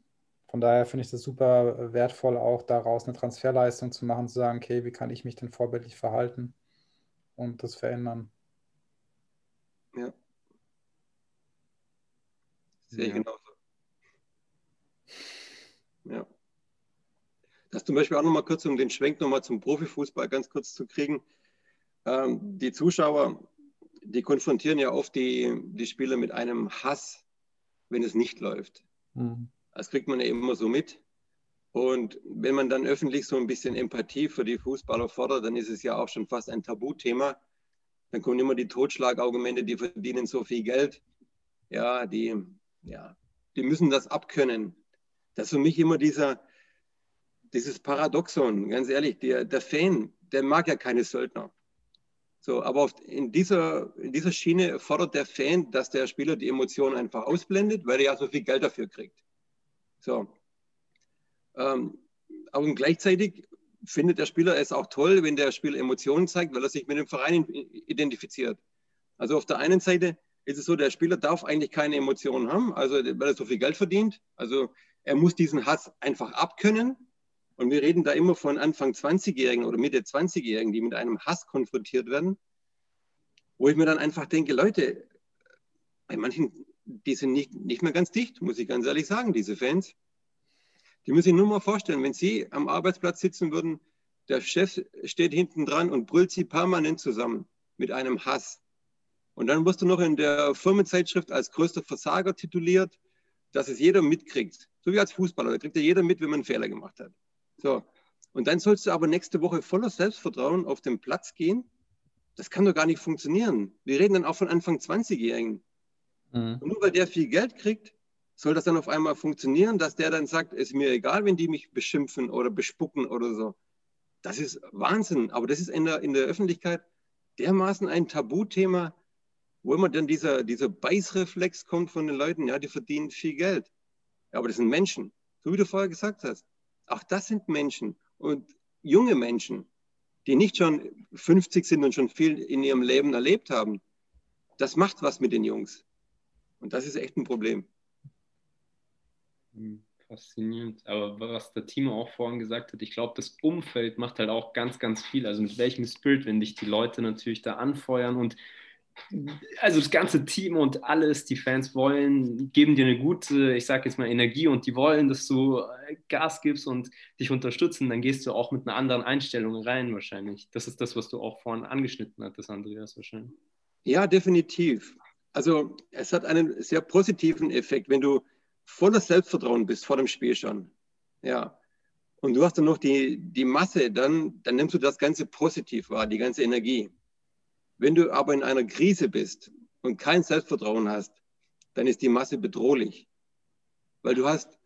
Von daher finde ich das super wertvoll, auch daraus eine Transferleistung zu machen, zu sagen, okay, wie kann ich mich denn vorbildlich verhalten und das verändern. Ja. Sehe ich ja. genauso. Ja. Das zum Beispiel auch nochmal kurz, um den Schwenk nochmal zum Profifußball ganz kurz zu kriegen. Ähm, die Zuschauer, die konfrontieren ja oft die, die Spieler mit einem Hass, wenn es nicht läuft. Mhm. Das kriegt man ja immer so mit. Und wenn man dann öffentlich so ein bisschen Empathie für die Fußballer fordert, dann ist es ja auch schon fast ein Tabuthema. Dann kommen immer die Totschlagargumente, die verdienen so viel Geld. Ja, die, ja, die müssen das abkönnen. Das ist für mich immer dieser, dieses Paradoxon, ganz ehrlich, der, der Fan, der mag ja keine Söldner. So, aber in, dieser, in dieser Schiene fordert der Fan, dass der Spieler die Emotionen einfach ausblendet, weil er ja so viel Geld dafür kriegt. So. Ähm, aber gleichzeitig findet der Spieler es auch toll, wenn der Spieler Emotionen zeigt, weil er sich mit dem Verein identifiziert. Also auf der einen Seite ist es so, der Spieler darf eigentlich keine Emotionen haben, also weil er so viel Geld verdient. Also er muss diesen Hass einfach abkönnen und wir reden da immer von Anfang 20-Jährigen oder Mitte 20-Jährigen, die mit einem Hass konfrontiert werden, wo ich mir dann einfach denke, Leute, bei manchen, die sind nicht, nicht mehr ganz dicht, muss ich ganz ehrlich sagen, diese Fans. Die müssen sich nur mal vorstellen, wenn sie am Arbeitsplatz sitzen würden, der Chef steht hinten dran und brüllt sie permanent zusammen mit einem Hass. Und dann wirst du noch in der Firmenzeitschrift als größter Versager tituliert, dass es jeder mitkriegt. So wie als Fußballer, da kriegt ja jeder mit, wenn man einen Fehler gemacht hat. So. Und dann sollst du aber nächste Woche voller Selbstvertrauen auf den Platz gehen. Das kann doch gar nicht funktionieren. Wir reden dann auch von Anfang 20-Jährigen. Mhm. Und nur weil der viel Geld kriegt, soll das dann auf einmal funktionieren, dass der dann sagt, es ist mir egal, wenn die mich beschimpfen oder bespucken oder so. Das ist Wahnsinn. Aber das ist in der, in der Öffentlichkeit dermaßen ein Tabuthema, wo immer dann dieser, dieser Beißreflex kommt von den Leuten, ja, die verdienen viel Geld. Ja, aber das sind Menschen, so wie du vorher gesagt hast. Auch das sind Menschen und junge Menschen, die nicht schon 50 sind und schon viel in ihrem Leben erlebt haben. Das macht was mit den Jungs. Und das ist echt ein Problem. Hm, faszinierend. Aber was der Timo auch vorhin gesagt hat, ich glaube, das Umfeld macht halt auch ganz, ganz viel. Also mit welchem Spirit, wenn dich die Leute natürlich da anfeuern und also das ganze Team und alles, die Fans wollen, geben dir eine gute, ich sage jetzt mal Energie und die wollen, dass du Gas gibst und dich unterstützen, dann gehst du auch mit einer anderen Einstellung rein wahrscheinlich. Das ist das, was du auch vorhin angeschnitten hattest, Andreas, wahrscheinlich. Ja, definitiv. Also es hat einen sehr positiven Effekt, wenn du voller Selbstvertrauen bist vor dem Spiel schon. Ja. Und du hast dann noch die, die Masse, dann, dann nimmst du das Ganze positiv wahr, die ganze Energie. Wenn du aber in einer Krise bist und kein Selbstvertrauen hast, dann ist die Masse bedrohlich. Weil du hast,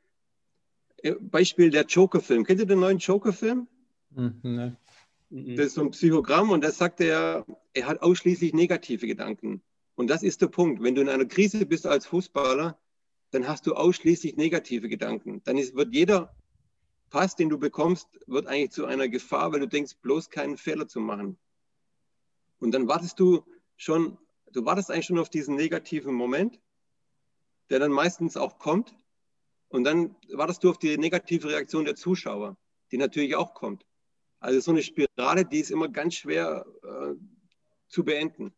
äh, Beispiel der Joker-Film. Kennt ihr den neuen Joker-Film? Mhm, ne. Das ist so ein Psychogramm und da sagt er, er hat ausschließlich negative Gedanken. Und das ist der Punkt. Wenn du in einer Krise bist als Fußballer, dann hast du ausschließlich negative Gedanken. Dann ist, wird jeder Pass, den du bekommst, wird eigentlich zu einer Gefahr, weil du denkst, bloß keinen Fehler zu machen. Und dann wartest du schon, du wartest eigentlich schon auf diesen negativen Moment, der dann meistens auch kommt. Und dann wartest du auf die negative Reaktion der Zuschauer, die natürlich auch kommt. Also so eine Spirale, die ist immer ganz schwer äh, zu beenden.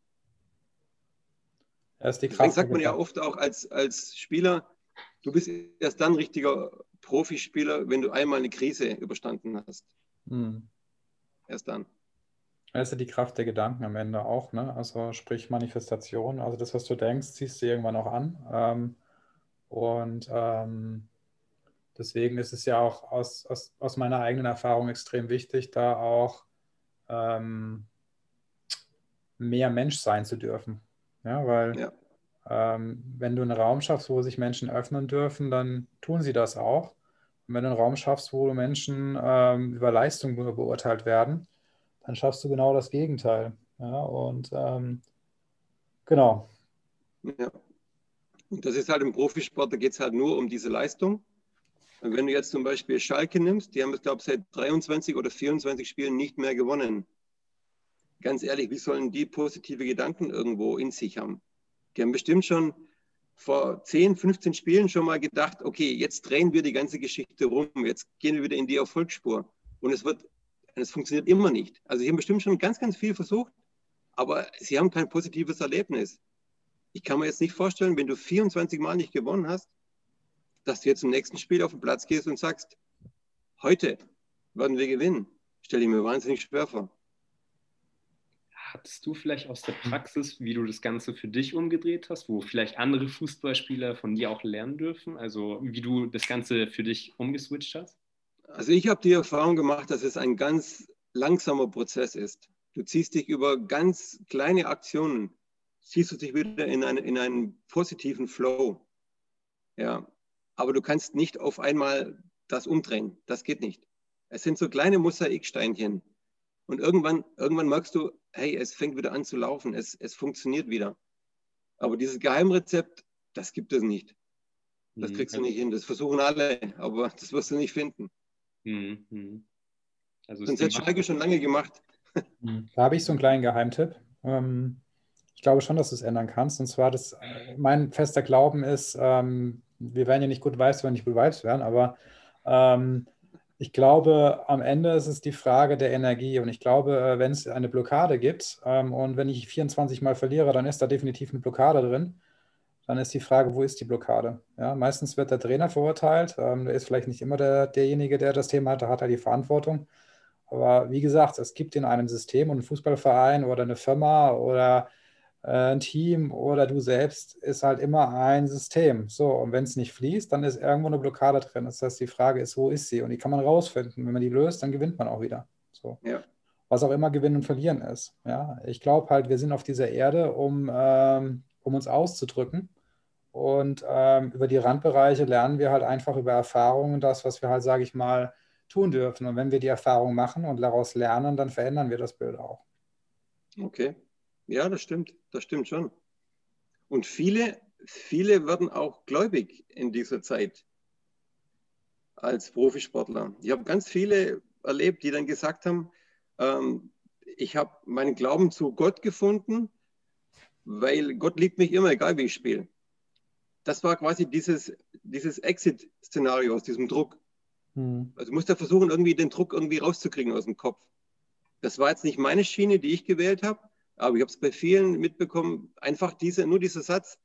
Das Deswegen sagt man ja oft auch als, als Spieler, du bist erst dann richtiger Profispieler, wenn du einmal eine Krise überstanden hast. Hm. Erst dann. Das ist ja die Kraft der Gedanken am Ende auch, ne? Also sprich Manifestation, also das, was du denkst, ziehst du irgendwann auch an. Ähm, und ähm, deswegen ist es ja auch aus, aus, aus meiner eigenen Erfahrung extrem wichtig, da auch ähm, mehr Mensch sein zu dürfen. Ja, weil ja. Ähm, wenn du einen Raum schaffst, wo sich Menschen öffnen dürfen, dann tun sie das auch. Und wenn du einen Raum schaffst, wo Menschen ähm, über Leistung beurteilt werden, dann schaffst du genau das Gegenteil. Ja, und ähm, genau. Ja. Und das ist halt im Profisport, da geht es halt nur um diese Leistung. Und wenn du jetzt zum Beispiel Schalke nimmst, die haben es, glaube ich, seit 23 oder 24 Spielen nicht mehr gewonnen. Ganz ehrlich, wie sollen die positive Gedanken irgendwo in sich haben? Die haben bestimmt schon vor 10, 15 Spielen schon mal gedacht, okay, jetzt drehen wir die ganze Geschichte rum, jetzt gehen wir wieder in die Erfolgsspur. Und es wird es funktioniert immer nicht. Also sie haben bestimmt schon ganz, ganz viel versucht, aber sie haben kein positives Erlebnis. Ich kann mir jetzt nicht vorstellen, wenn du 24 Mal nicht gewonnen hast, dass du jetzt im nächsten Spiel auf den Platz gehst und sagst, heute werden wir gewinnen. Stelle ich mir wahnsinnig schwer vor. Hattest du vielleicht aus der Praxis, wie du das Ganze für dich umgedreht hast, wo vielleicht andere Fußballspieler von dir auch lernen dürfen? Also wie du das Ganze für dich umgeswitcht hast? Also ich habe die Erfahrung gemacht, dass es ein ganz langsamer Prozess ist. Du ziehst dich über ganz kleine Aktionen, ziehst du dich wieder in, eine, in einen positiven Flow. Ja, aber du kannst nicht auf einmal das umdrehen. Das geht nicht. Es sind so kleine Mosaiksteinchen. Und irgendwann, irgendwann merkst du, hey, es fängt wieder an zu laufen. Es, es funktioniert wieder. Aber dieses Geheimrezept, das gibt es nicht. Das mhm. kriegst du nicht hin. Das versuchen alle, aber das wirst du nicht finden. Mhm, mhm. Also Sonst hätte Schalke schon lange gemacht. Mhm. Da habe ich so einen kleinen Geheimtipp. Ähm, ich glaube schon, dass du es ändern kannst. Und zwar, dass mein fester Glauben ist, ähm, wir werden ja nicht gut Vibes, wenn nicht gut Vibes werden, aber ähm, ich glaube, am Ende ist es die Frage der Energie. Und ich glaube, äh, wenn es eine Blockade gibt und wenn ich 24 Mal verliere, dann ist da definitiv eine Blockade drin dann ist die Frage, wo ist die Blockade? Ja, meistens wird der Trainer verurteilt. Ähm, der ist vielleicht nicht immer der, derjenige, der das Thema hat, da hat er die Verantwortung. Aber wie gesagt, es gibt in einem System und einen Fußballverein oder eine Firma oder äh, ein Team oder du selbst ist halt immer ein System. So, und wenn es nicht fließt, dann ist irgendwo eine Blockade drin. Das heißt, die Frage ist, wo ist sie? Und die kann man rausfinden. Wenn man die löst, dann gewinnt man auch wieder. So. Ja. Was auch immer Gewinnen und Verlieren ist. Ja, ich glaube halt, wir sind auf dieser Erde, um, ähm, um uns auszudrücken. Und ähm, über die Randbereiche lernen wir halt einfach über Erfahrungen das, was wir halt, sage ich mal, tun dürfen. Und wenn wir die Erfahrung machen und daraus lernen, dann verändern wir das Bild auch. Okay. Ja, das stimmt. Das stimmt schon. Und viele, viele werden auch gläubig in dieser Zeit als Profisportler. Ich habe ganz viele erlebt, die dann gesagt haben, ähm, ich habe meinen Glauben zu Gott gefunden, weil Gott liebt mich immer, egal wie ich spiele. Das war quasi dieses, dieses Exit-Szenario aus diesem Druck. Hm. Also musste versuchen, irgendwie den Druck irgendwie rauszukriegen aus dem Kopf. Das war jetzt nicht meine Schiene, die ich gewählt habe, aber ich habe es bei vielen mitbekommen, einfach diese, nur dieser Satz,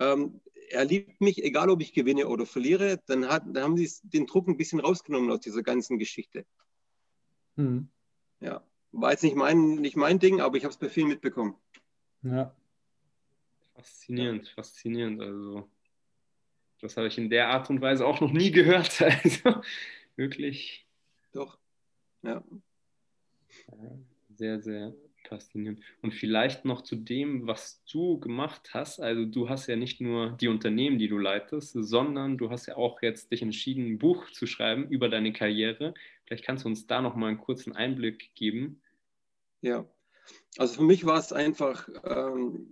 ähm, er liebt mich, egal ob ich gewinne oder verliere, dann, hat, dann haben sie den Druck ein bisschen rausgenommen aus dieser ganzen Geschichte. Hm. Ja, war jetzt nicht mein, nicht mein Ding, aber ich habe es bei vielen mitbekommen. Ja. Faszinierend, faszinierend. Also, das habe ich in der Art und Weise auch noch nie gehört. Also, wirklich. Doch, ja. Sehr, sehr faszinierend. Und vielleicht noch zu dem, was du gemacht hast. Also du hast ja nicht nur die Unternehmen, die du leitest, sondern du hast ja auch jetzt dich entschieden, ein Buch zu schreiben über deine Karriere. Vielleicht kannst du uns da noch mal einen kurzen Einblick geben. Ja, also für mich war es einfach ähm,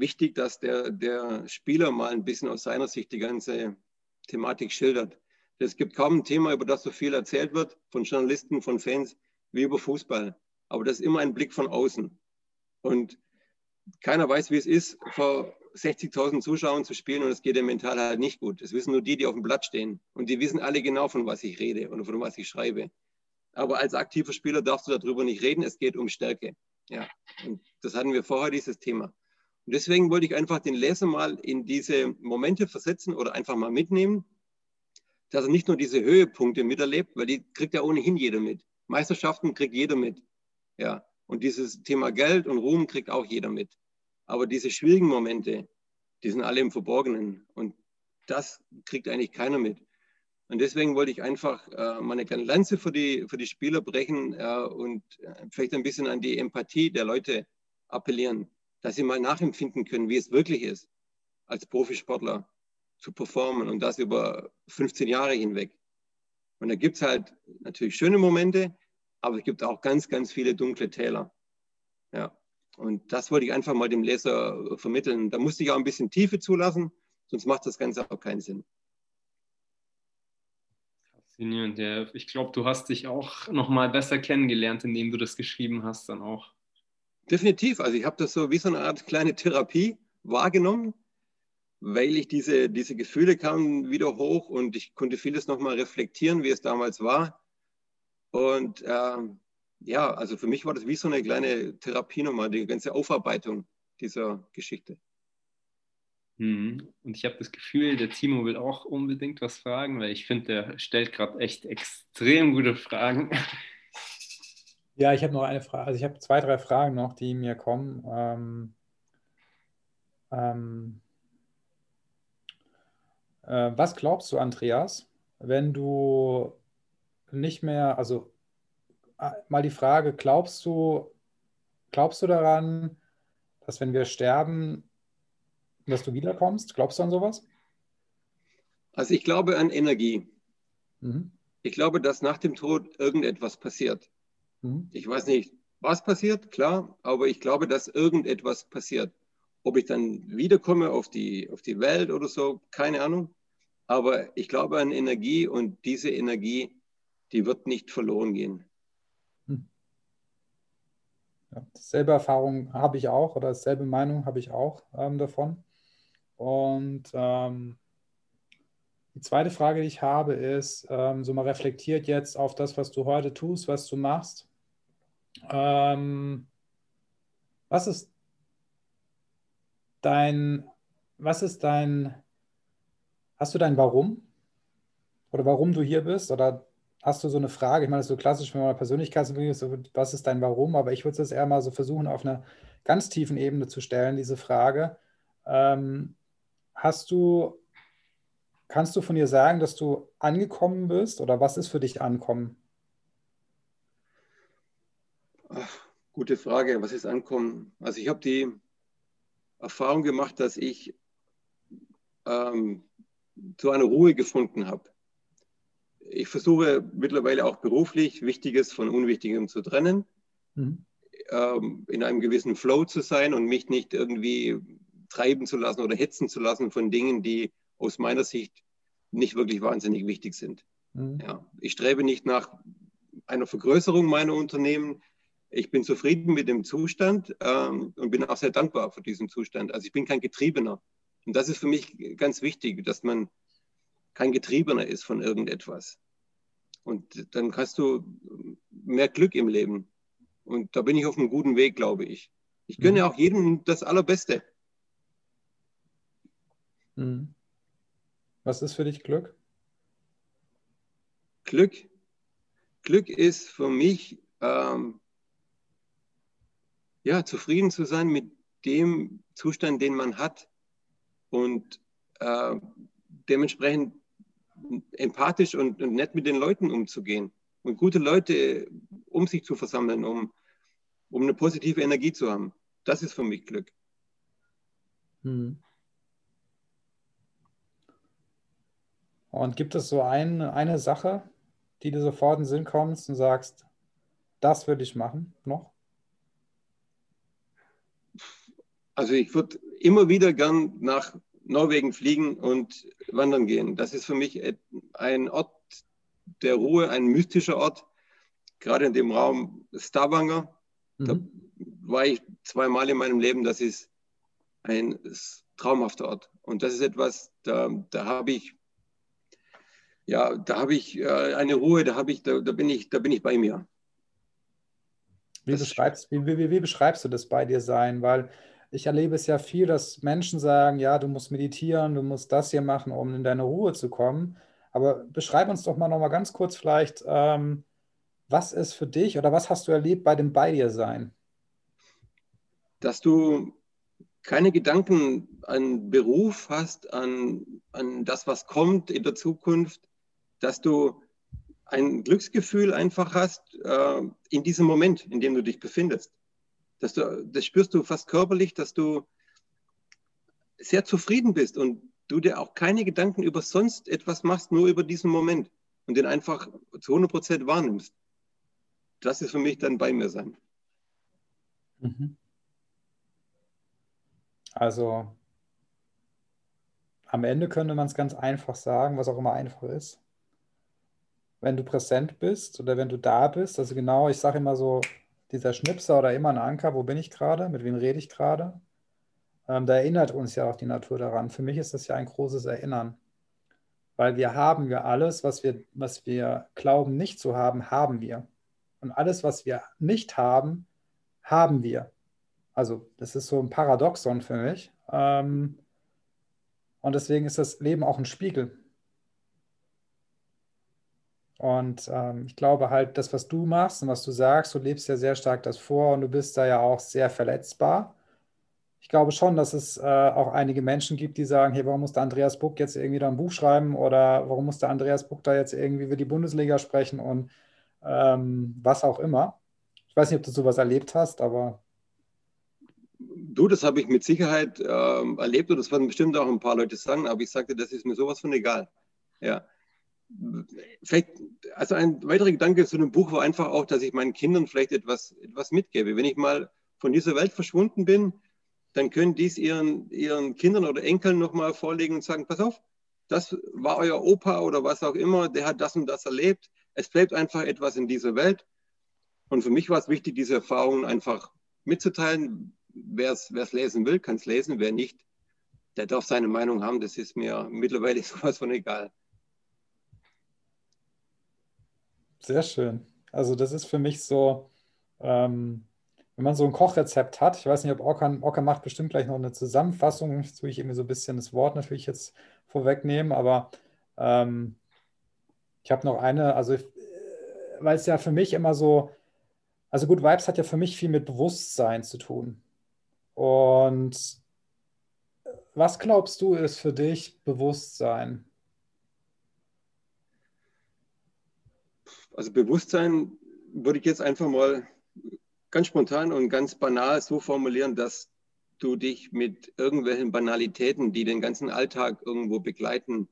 wichtig, dass der, der Spieler mal ein bisschen aus seiner Sicht die ganze Thematik schildert. Es gibt kaum ein Thema, über das so viel erzählt wird von Journalisten, von Fans, wie über Fußball aber das ist immer ein Blick von außen. Und keiner weiß, wie es ist, vor 60.000 Zuschauern zu spielen und es geht dem mental halt nicht gut. Das wissen nur die, die auf dem Blatt stehen. Und die wissen alle genau, von was ich rede und von was ich schreibe. Aber als aktiver Spieler darfst du darüber nicht reden. Es geht um Stärke. Ja, und das hatten wir vorher, dieses Thema. Und deswegen wollte ich einfach den Leser mal in diese Momente versetzen oder einfach mal mitnehmen, dass er nicht nur diese Höhepunkte miterlebt, weil die kriegt ja ohnehin jeder mit. Meisterschaften kriegt jeder mit. Ja, und dieses Thema Geld und Ruhm kriegt auch jeder mit. Aber diese schwierigen Momente, die sind alle im Verborgenen. Und das kriegt eigentlich keiner mit. Und deswegen wollte ich einfach äh, meine kleine Lanze für die, für die Spieler brechen äh, und äh, vielleicht ein bisschen an die Empathie der Leute appellieren, dass sie mal nachempfinden können, wie es wirklich ist, als Profisportler zu performen und das über 15 Jahre hinweg. Und da gibt es halt natürlich schöne Momente, aber es gibt auch ganz, ganz viele dunkle Täler. Ja, und das wollte ich einfach mal dem Leser vermitteln. Da musste ich auch ein bisschen Tiefe zulassen, sonst macht das Ganze auch keinen Sinn. Faszinierend, ja. Ich glaube, du hast dich auch noch mal besser kennengelernt, indem du das geschrieben hast, dann auch. Definitiv. Also ich habe das so wie so eine Art kleine Therapie wahrgenommen, weil ich diese, diese Gefühle kamen wieder hoch und ich konnte vieles noch mal reflektieren, wie es damals war. Und ähm, ja, also für mich war das wie so eine kleine Therapie nochmal, die ganze Aufarbeitung dieser Geschichte. Mhm. Und ich habe das Gefühl, der Timo will auch unbedingt was fragen, weil ich finde, der stellt gerade echt extrem gute Fragen. Ja, ich habe noch eine Frage. Also ich habe zwei, drei Fragen noch, die mir kommen. Ähm, ähm, äh, was glaubst du, Andreas, wenn du nicht mehr, also äh, mal die Frage, glaubst du, glaubst du daran, dass wenn wir sterben, dass du wiederkommst? Glaubst du an sowas? Also ich glaube an Energie. Mhm. Ich glaube, dass nach dem Tod irgendetwas passiert. Mhm. Ich weiß nicht, was passiert, klar, aber ich glaube, dass irgendetwas passiert. Ob ich dann wiederkomme auf die, auf die Welt oder so, keine Ahnung. Aber ich glaube an Energie und diese Energie die wird nicht verloren gehen. Hm. Ja, dasselbe Erfahrung habe ich auch oder dasselbe Meinung habe ich auch ähm, davon. Und ähm, die zweite Frage, die ich habe, ist, ähm, so mal reflektiert jetzt auf das, was du heute tust, was du machst. Ähm, was ist dein, was ist dein, hast du dein Warum? Oder warum du hier bist? Oder hast du so eine Frage? Ich meine, das ist so klassisch, wenn man Persönlichkeitsentwicklung ist, so, was ist dein Warum? Aber ich würde es eher mal so versuchen, auf einer ganz tiefen Ebene zu stellen, diese Frage. Ähm, hast du, kannst du von dir sagen, dass du angekommen bist oder was ist für dich ankommen? Ach, gute Frage, was ist ankommen? Also ich habe die Erfahrung gemacht, dass ich ähm, zu einer Ruhe gefunden habe. Ich versuche mittlerweile auch beruflich Wichtiges von Unwichtigem zu trennen, mhm. ähm, in einem gewissen Flow zu sein und mich nicht irgendwie treiben zu lassen oder hetzen zu lassen von Dingen, die aus meiner Sicht nicht wirklich wahnsinnig wichtig sind. Mhm. Ja, ich strebe nicht nach einer Vergrößerung meiner Unternehmen. Ich bin zufrieden mit dem Zustand ähm, und bin auch sehr dankbar für diesen Zustand. Also ich bin kein Getriebener. Und das ist für mich ganz wichtig, dass man kein Getriebener ist von irgendetwas. Und dann hast du mehr Glück im Leben. Und da bin ich auf einem guten Weg, glaube ich. Ich gönne mhm. auch jedem das Allerbeste. Mhm. Was ist für dich Glück? Glück. Glück ist für mich, ähm, ja, zufrieden zu sein mit dem Zustand, den man hat und äh, dementsprechend empathisch und, und, nett mit den Leuten umzugehen und gute Leute um sich zu versammeln, um, um eine positive Energie zu haben. Das ist für mich Glück. Hm. Und gibt es so ein, eine Sache, die dir sofort in den Sinn kommt und sagst, das würde ich machen noch? Also ich würde immer wieder gern nach Norwegen fliegen und wandern gehen. Das ist für mich ein Ort der Ruhe, ein mystischer Ort, gerade in dem Raum Stavanger. Mhm. Da war ich zweimal in meinem Leben. Das ist ein traumhafter Ort. Und das ist etwas, da, da habe ich ja, da habe ich äh, eine Ruhe, da habe ich, da, da, bin ich, da bin ich bei mir. Wie beschreibst, wie, wie, wie beschreibst du das bei dir sein? Weil ich erlebe es ja viel, dass Menschen sagen, ja, du musst meditieren, du musst das hier machen, um in deine Ruhe zu kommen. Aber beschreib uns doch mal noch ganz kurz vielleicht, ähm, was ist für dich oder was hast du erlebt bei dem Bei dir sein? Dass du keine Gedanken an Beruf hast, an, an das, was kommt in der Zukunft, dass du ein Glücksgefühl einfach hast äh, in diesem Moment, in dem du dich befindest. Dass du, das spürst du fast körperlich, dass du sehr zufrieden bist und du dir auch keine Gedanken über sonst etwas machst, nur über diesen Moment und den einfach zu 100 Prozent wahrnimmst. Das ist für mich dann bei mir sein. Mhm. Also am Ende könnte man es ganz einfach sagen, was auch immer einfach ist wenn du präsent bist oder wenn du da bist. Also genau, ich sage immer so, dieser Schnipser oder immer ein Anker, wo bin ich gerade, mit wem rede ich gerade. Ähm, da erinnert uns ja auch die Natur daran. Für mich ist das ja ein großes Erinnern. Weil wir haben ja alles, was wir, was wir glauben nicht zu haben, haben wir. Und alles, was wir nicht haben, haben wir. Also das ist so ein Paradoxon für mich. Ähm, und deswegen ist das Leben auch ein Spiegel. Und ähm, ich glaube halt, das, was du machst und was du sagst, du lebst ja sehr stark das vor und du bist da ja auch sehr verletzbar. Ich glaube schon, dass es äh, auch einige Menschen gibt, die sagen, hey, warum muss der Andreas Buck jetzt irgendwie da ein Buch schreiben oder warum muss der Andreas Buck da jetzt irgendwie über die Bundesliga sprechen und ähm, was auch immer. Ich weiß nicht, ob du sowas erlebt hast, aber Du, das habe ich mit Sicherheit ähm, erlebt und das werden bestimmt auch ein paar Leute sagen, aber ich sagte, das ist mir sowas von egal. Ja, vielleicht, also ein weiterer Gedanke zu dem Buch war einfach auch, dass ich meinen Kindern vielleicht etwas, etwas mitgebe. Wenn ich mal von dieser Welt verschwunden bin, dann können dies ihren, ihren Kindern oder Enkeln nochmal vorlegen und sagen, pass auf, das war euer Opa oder was auch immer, der hat das und das erlebt. Es bleibt einfach etwas in dieser Welt. Und für mich war es wichtig, diese Erfahrungen einfach mitzuteilen. Wer es lesen will, kann es lesen. Wer nicht, der darf seine Meinung haben. Das ist mir mittlerweile sowas von egal. Sehr schön. Also das ist für mich so, ähm, wenn man so ein Kochrezept hat, ich weiß nicht, ob Orkan, Orkan macht bestimmt gleich noch eine Zusammenfassung, jetzt tue ich irgendwie so ein bisschen das Wort natürlich jetzt vorwegnehmen, aber ähm, ich habe noch eine, also äh, weil es ja für mich immer so, also gut, Vibes hat ja für mich viel mit Bewusstsein zu tun. Und was glaubst du, ist für dich Bewusstsein? Also Bewusstsein würde ich jetzt einfach mal ganz spontan und ganz banal so formulieren, dass du dich mit irgendwelchen Banalitäten, die den ganzen Alltag irgendwo begleiten,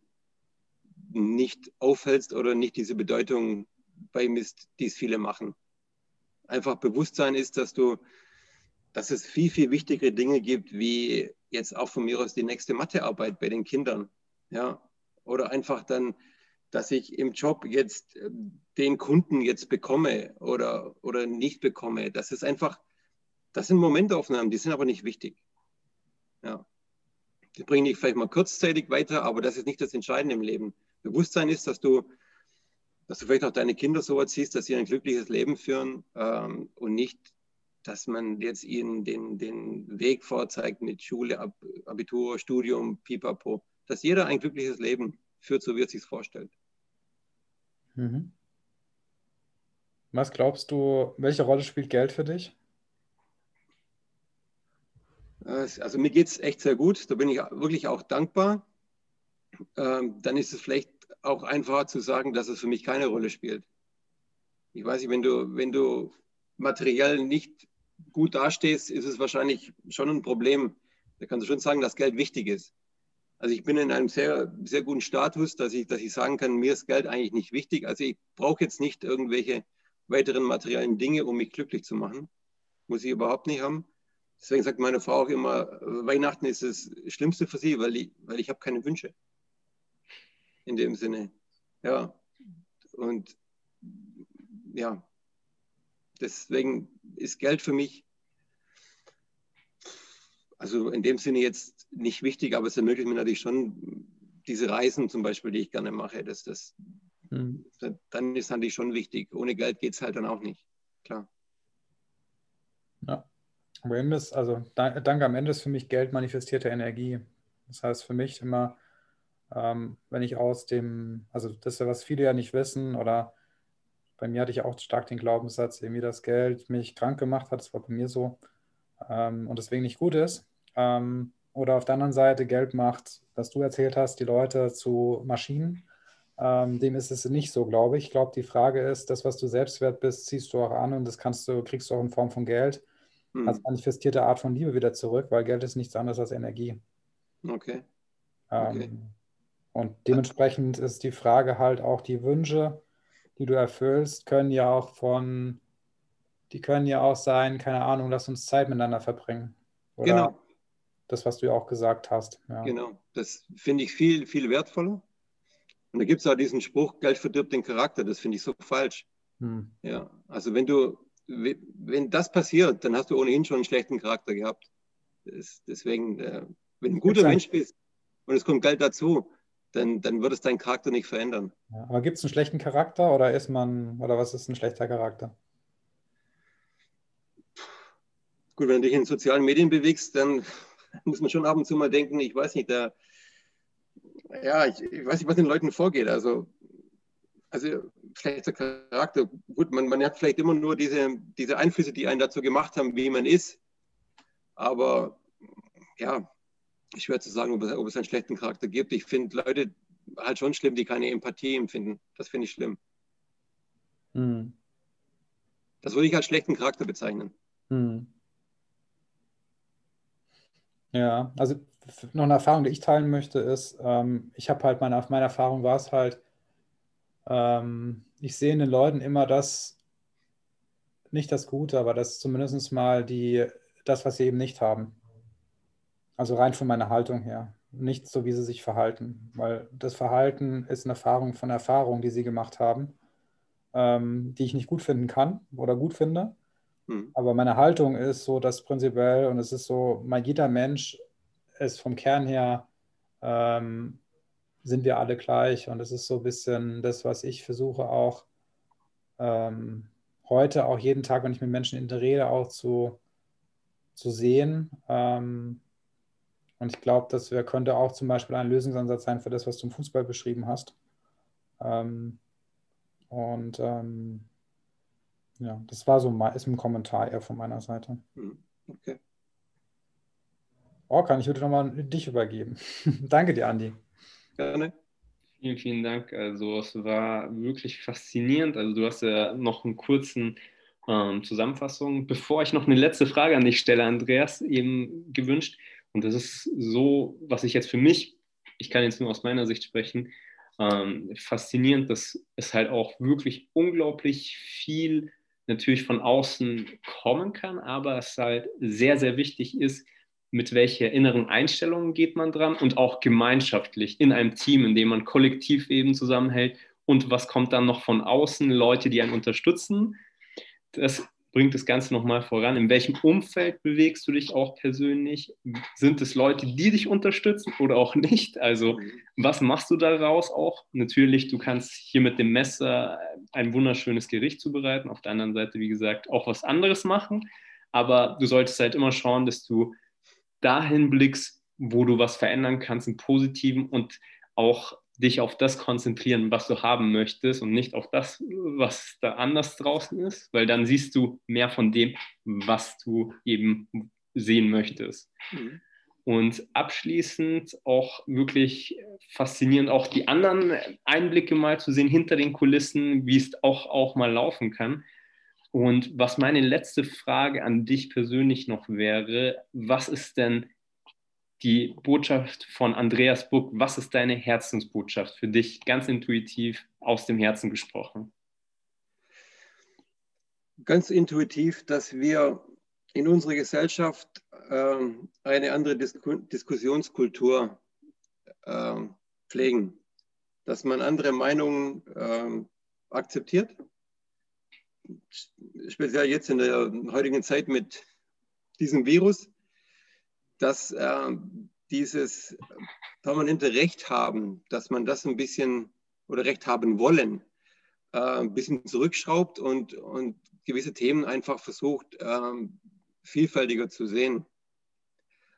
nicht aufhältst oder nicht diese Bedeutung beimisst, die es viele machen. Einfach Bewusstsein ist, dass du, dass es viel, viel wichtigere Dinge gibt, wie jetzt auch von mir aus die nächste Mathearbeit bei den Kindern. Ja, oder einfach dann, dass ich im Job jetzt äh, den Kunden jetzt bekomme oder, oder nicht bekomme. Das ist einfach, das sind Momentaufnahmen, die sind aber nicht wichtig. Ja. Die bringen dich vielleicht mal kurzzeitig weiter, aber das ist nicht das Entscheidende im Leben. Bewusstsein ist, dass du, dass du vielleicht auch deine Kinder so erziehst, dass sie ein glückliches Leben führen ähm, und nicht, dass man jetzt ihnen den, den Weg vorzeigt mit Schule, Ab, Abitur, Studium, Pipapo, dass jeder ein glückliches Leben führt, so wie er sich vorstellt. Mhm. Was glaubst du, welche Rolle spielt Geld für dich? Also mir geht es echt sehr gut, da bin ich wirklich auch dankbar. Ähm, dann ist es vielleicht auch einfacher zu sagen, dass es für mich keine Rolle spielt. Ich weiß nicht, wenn du, wenn du materiell nicht gut dastehst, ist es wahrscheinlich schon ein Problem. Da kannst du schon sagen, dass Geld wichtig ist. Also ich bin in einem sehr, sehr guten Status, dass ich, dass ich sagen kann, mir ist Geld eigentlich nicht wichtig. Also ich brauche jetzt nicht irgendwelche weiteren materiellen Dinge, um mich glücklich zu machen. Muss ich überhaupt nicht haben. Deswegen sagt meine Frau auch immer, Weihnachten ist das Schlimmste für sie, weil ich, weil ich habe keine Wünsche. In dem Sinne. Ja. Und ja, deswegen ist Geld für mich also in dem Sinne jetzt nicht wichtig, aber es ermöglicht mir natürlich schon diese Reisen zum Beispiel, die ich gerne mache. Das, das, mhm. Dann ist natürlich schon wichtig. Ohne Geld geht es halt dann auch nicht. Klar. Ja. Aber ist, also danke am Ende ist für mich Geld manifestierte Energie. Das heißt für mich immer, ähm, wenn ich aus dem, also das ist ja, was viele ja nicht wissen, oder bei mir hatte ich auch stark den Glaubenssatz, irgendwie das Geld mich krank gemacht hat, das war bei mir so, ähm, und deswegen nicht gut ist. Ähm, oder auf der anderen Seite Geld macht, was du erzählt hast, die Leute zu Maschinen. Ähm, dem ist es nicht so, glaube ich. Ich glaube, die Frage ist, das, was du selbstwert bist, ziehst du auch an und das kannst du, kriegst du auch in Form von Geld hm. als manifestierte Art von Liebe wieder zurück, weil Geld ist nichts anderes als Energie. Okay. Ähm, okay. Und dementsprechend ist die Frage halt auch, die Wünsche, die du erfüllst, können ja auch von, die können ja auch sein, keine Ahnung, lass uns Zeit miteinander verbringen. Oder genau das, was du ja auch gesagt hast. Ja. Genau, das finde ich viel, viel wertvoller. Und da gibt es auch diesen Spruch, Geld verdirbt den Charakter, das finde ich so falsch. Hm. Ja, also wenn du, wenn das passiert, dann hast du ohnehin schon einen schlechten Charakter gehabt. Das, deswegen, äh, wenn du ein guter Mensch bist und es kommt Geld dazu, dann, dann wird es deinen Charakter nicht verändern. Ja, aber gibt es einen schlechten Charakter oder ist man, oder was ist ein schlechter Charakter? Gut, wenn du dich in sozialen Medien bewegst, dann muss man schon ab und zu mal denken, ich weiß nicht, da, ja, ich, ich weiß nicht, was den Leuten vorgeht. Also, also schlechter Charakter. Gut, man, man hat vielleicht immer nur diese, diese Einflüsse, die einen dazu gemacht haben, wie man ist. Aber ja, schwer zu sagen, ob es, ob es einen schlechten Charakter gibt. Ich finde Leute halt schon schlimm, die keine Empathie empfinden. Das finde ich schlimm. Hm. Das würde ich als schlechten Charakter bezeichnen. Hm. Ja, also noch eine Erfahrung, die ich teilen möchte, ist, ähm, ich habe halt meine, meine Erfahrung war es halt, ähm, ich sehe in den Leuten immer das, nicht das Gute, aber das zumindest mal die, das, was sie eben nicht haben. Also rein von meiner Haltung her. Nicht so, wie sie sich verhalten. Weil das Verhalten ist eine Erfahrung von Erfahrungen, die sie gemacht haben, ähm, die ich nicht gut finden kann oder gut finde. Hm. Aber meine Haltung ist so, dass prinzipiell, und es ist so, mal jeder Mensch ist vom Kern her, ähm, sind wir alle gleich. Und es ist so ein bisschen das, was ich versuche auch ähm, heute, auch jeden Tag, wenn ich mit Menschen Rede auch zu, zu sehen. Ähm, und ich glaube, das könnte auch zum Beispiel ein Lösungsansatz sein für das, was du im Fußball beschrieben hast. Ähm, und ähm, ja, das war so ist ein Kommentar eher von meiner Seite. Hm, okay. Orkan, ich würde nochmal dich übergeben. Danke dir, Andi. Gerne. Vielen, vielen Dank. Also es war wirklich faszinierend. Also du hast ja noch einen kurzen ähm, Zusammenfassung. Bevor ich noch eine letzte Frage an dich stelle, Andreas, eben gewünscht. Und das ist so, was ich jetzt für mich, ich kann jetzt nur aus meiner Sicht sprechen, ähm, faszinierend, dass es halt auch wirklich unglaublich viel natürlich von außen kommen kann, aber es halt sehr, sehr wichtig ist, mit welcher inneren Einstellung geht man dran und auch gemeinschaftlich in einem Team, in dem man kollektiv eben zusammenhält und was kommt dann noch von außen, Leute, die einen unterstützen. Das bringt das Ganze nochmal voran. In welchem Umfeld bewegst du dich auch persönlich? Sind es Leute, die dich unterstützen oder auch nicht? Also was machst du daraus auch? Natürlich, du kannst hier mit dem Messer ein wunderschönes Gericht zubereiten. Auf der anderen Seite, wie gesagt, auch was anderes machen. Aber du solltest halt immer schauen, dass du dahin blickst, wo du was verändern kannst im Positiven und auch dich auf das konzentrieren, was du haben möchtest und nicht auf das, was da anders draußen ist, weil dann siehst du mehr von dem, was du eben sehen möchtest. Mhm. Und abschließend auch wirklich faszinierend, auch die anderen Einblicke mal zu sehen hinter den Kulissen, wie es auch, auch mal laufen kann. Und was meine letzte Frage an dich persönlich noch wäre, was ist denn die Botschaft von Andreas Buck, was ist deine Herzensbotschaft? Für dich, ganz intuitiv aus dem Herzen gesprochen? Ganz intuitiv, dass wir in unserer Gesellschaft äh, eine andere Disku Diskussionskultur äh, pflegen, dass man andere Meinungen äh, akzeptiert. Speziell jetzt in der heutigen Zeit mit diesem Virus, dass äh, dieses permanente Recht haben, dass man das ein bisschen oder Recht haben wollen, äh, ein bisschen zurückschraubt und, und gewisse Themen einfach versucht, äh, vielfältiger zu sehen.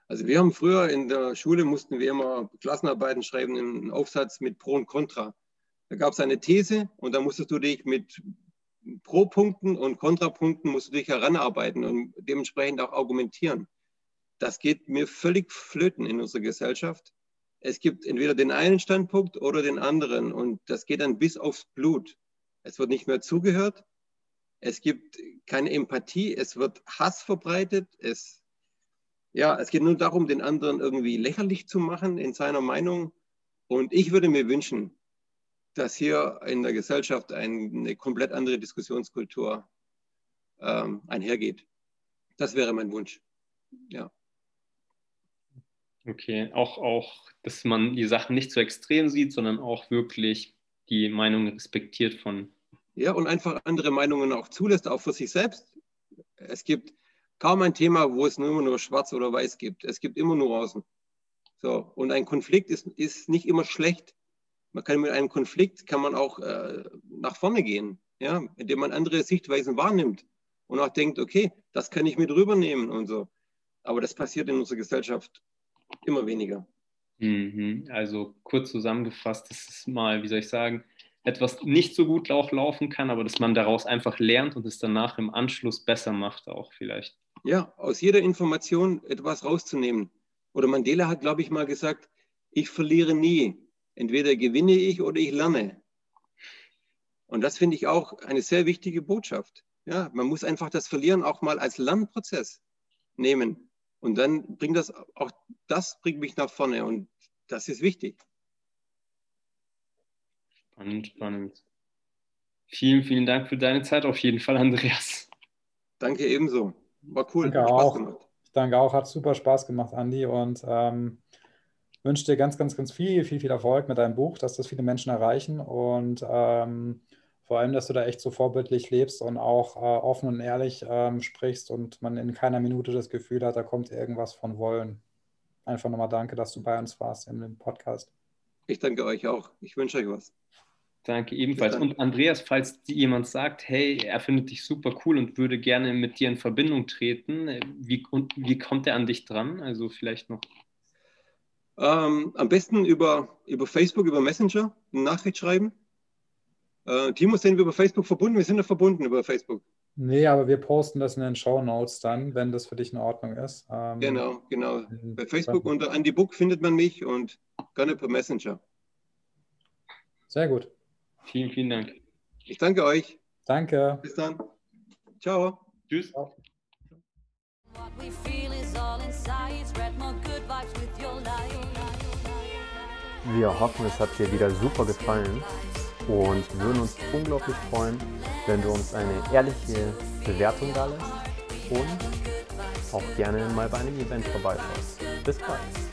Also wir haben früher in der Schule, mussten wir immer Klassenarbeiten schreiben, einen Aufsatz mit Pro und Contra. Da gab es eine These und da musstest du dich mit Pro-Punkten und Kontrapunkten musst du dich heranarbeiten und dementsprechend auch argumentieren. Das geht mir völlig flöten in unserer Gesellschaft. Es gibt entweder den einen Standpunkt oder den anderen und das geht dann bis aufs Blut. Es wird nicht mehr zugehört. Es gibt keine Empathie. Es wird Hass verbreitet. Es, ja, es geht nur darum, den anderen irgendwie lächerlich zu machen in seiner Meinung. Und ich würde mir wünschen, dass hier in der Gesellschaft eine komplett andere Diskussionskultur ähm, einhergeht. Das wäre mein Wunsch. Ja. Okay, auch, auch, dass man die Sachen nicht so extrem sieht, sondern auch wirklich die Meinung respektiert von. Ja, und einfach andere Meinungen auch zulässt, auch für sich selbst. Es gibt kaum ein Thema, wo es nur immer nur schwarz oder weiß gibt. Es gibt immer nur außen. So, und ein Konflikt ist, ist nicht immer schlecht man kann mit einem Konflikt kann man auch äh, nach vorne gehen, ja, indem man andere Sichtweisen wahrnimmt und auch denkt, okay, das kann ich mit rübernehmen und so. Aber das passiert in unserer Gesellschaft immer weniger. Mhm. Also kurz zusammengefasst, das ist mal, wie soll ich sagen, etwas nicht so gut auch laufen kann, aber dass man daraus einfach lernt und es danach im Anschluss besser macht auch vielleicht. Ja, aus jeder Information etwas rauszunehmen. Oder Mandela hat, glaube ich, mal gesagt, ich verliere nie, Entweder gewinne ich oder ich lerne. Und das finde ich auch eine sehr wichtige Botschaft. Ja, man muss einfach das Verlieren auch mal als Lernprozess nehmen. Und dann bringt das auch das bringt mich nach vorne und das ist wichtig. Spannend, spannend. Vielen, vielen Dank für deine Zeit auf jeden Fall, Andreas. Danke ebenso. War cool. Danke auch. Ich danke auch. Hat super Spaß gemacht, Andi. Und ähm, wünsche dir ganz, ganz, ganz viel, viel, viel Erfolg mit deinem Buch, dass das viele Menschen erreichen und ähm, vor allem, dass du da echt so vorbildlich lebst und auch äh, offen und ehrlich ähm, sprichst und man in keiner Minute das Gefühl hat, da kommt irgendwas von Wollen. Einfach nochmal danke, dass du bei uns warst dem Podcast. Ich danke euch auch. Ich wünsche euch was. Danke ebenfalls. Und Andreas, falls jemand sagt, hey, er findet dich super cool und würde gerne mit dir in Verbindung treten, äh, wie, wie kommt er an dich dran? Also vielleicht noch ähm, am besten über, über Facebook, über Messenger eine Nachricht schreiben. Äh, Timo, sind wir über Facebook verbunden? Wir sind ja verbunden über Facebook. Nee, aber wir posten das in den Show Notes dann, wenn das für dich in Ordnung ist. Ähm, genau, genau. Bei Facebook unter Andy Book findet man mich und gerne per Messenger. Sehr gut. Vielen, vielen Dank. Ich danke euch. Danke. Bis dann. Ciao. Tschüss. Ciao. Wir hoffen, es hat dir wieder super gefallen und würden uns unglaublich freuen, wenn du uns eine ehrliche Bewertung da lässt und auch gerne mal bei einem Event vorbeischaust. Bis bald!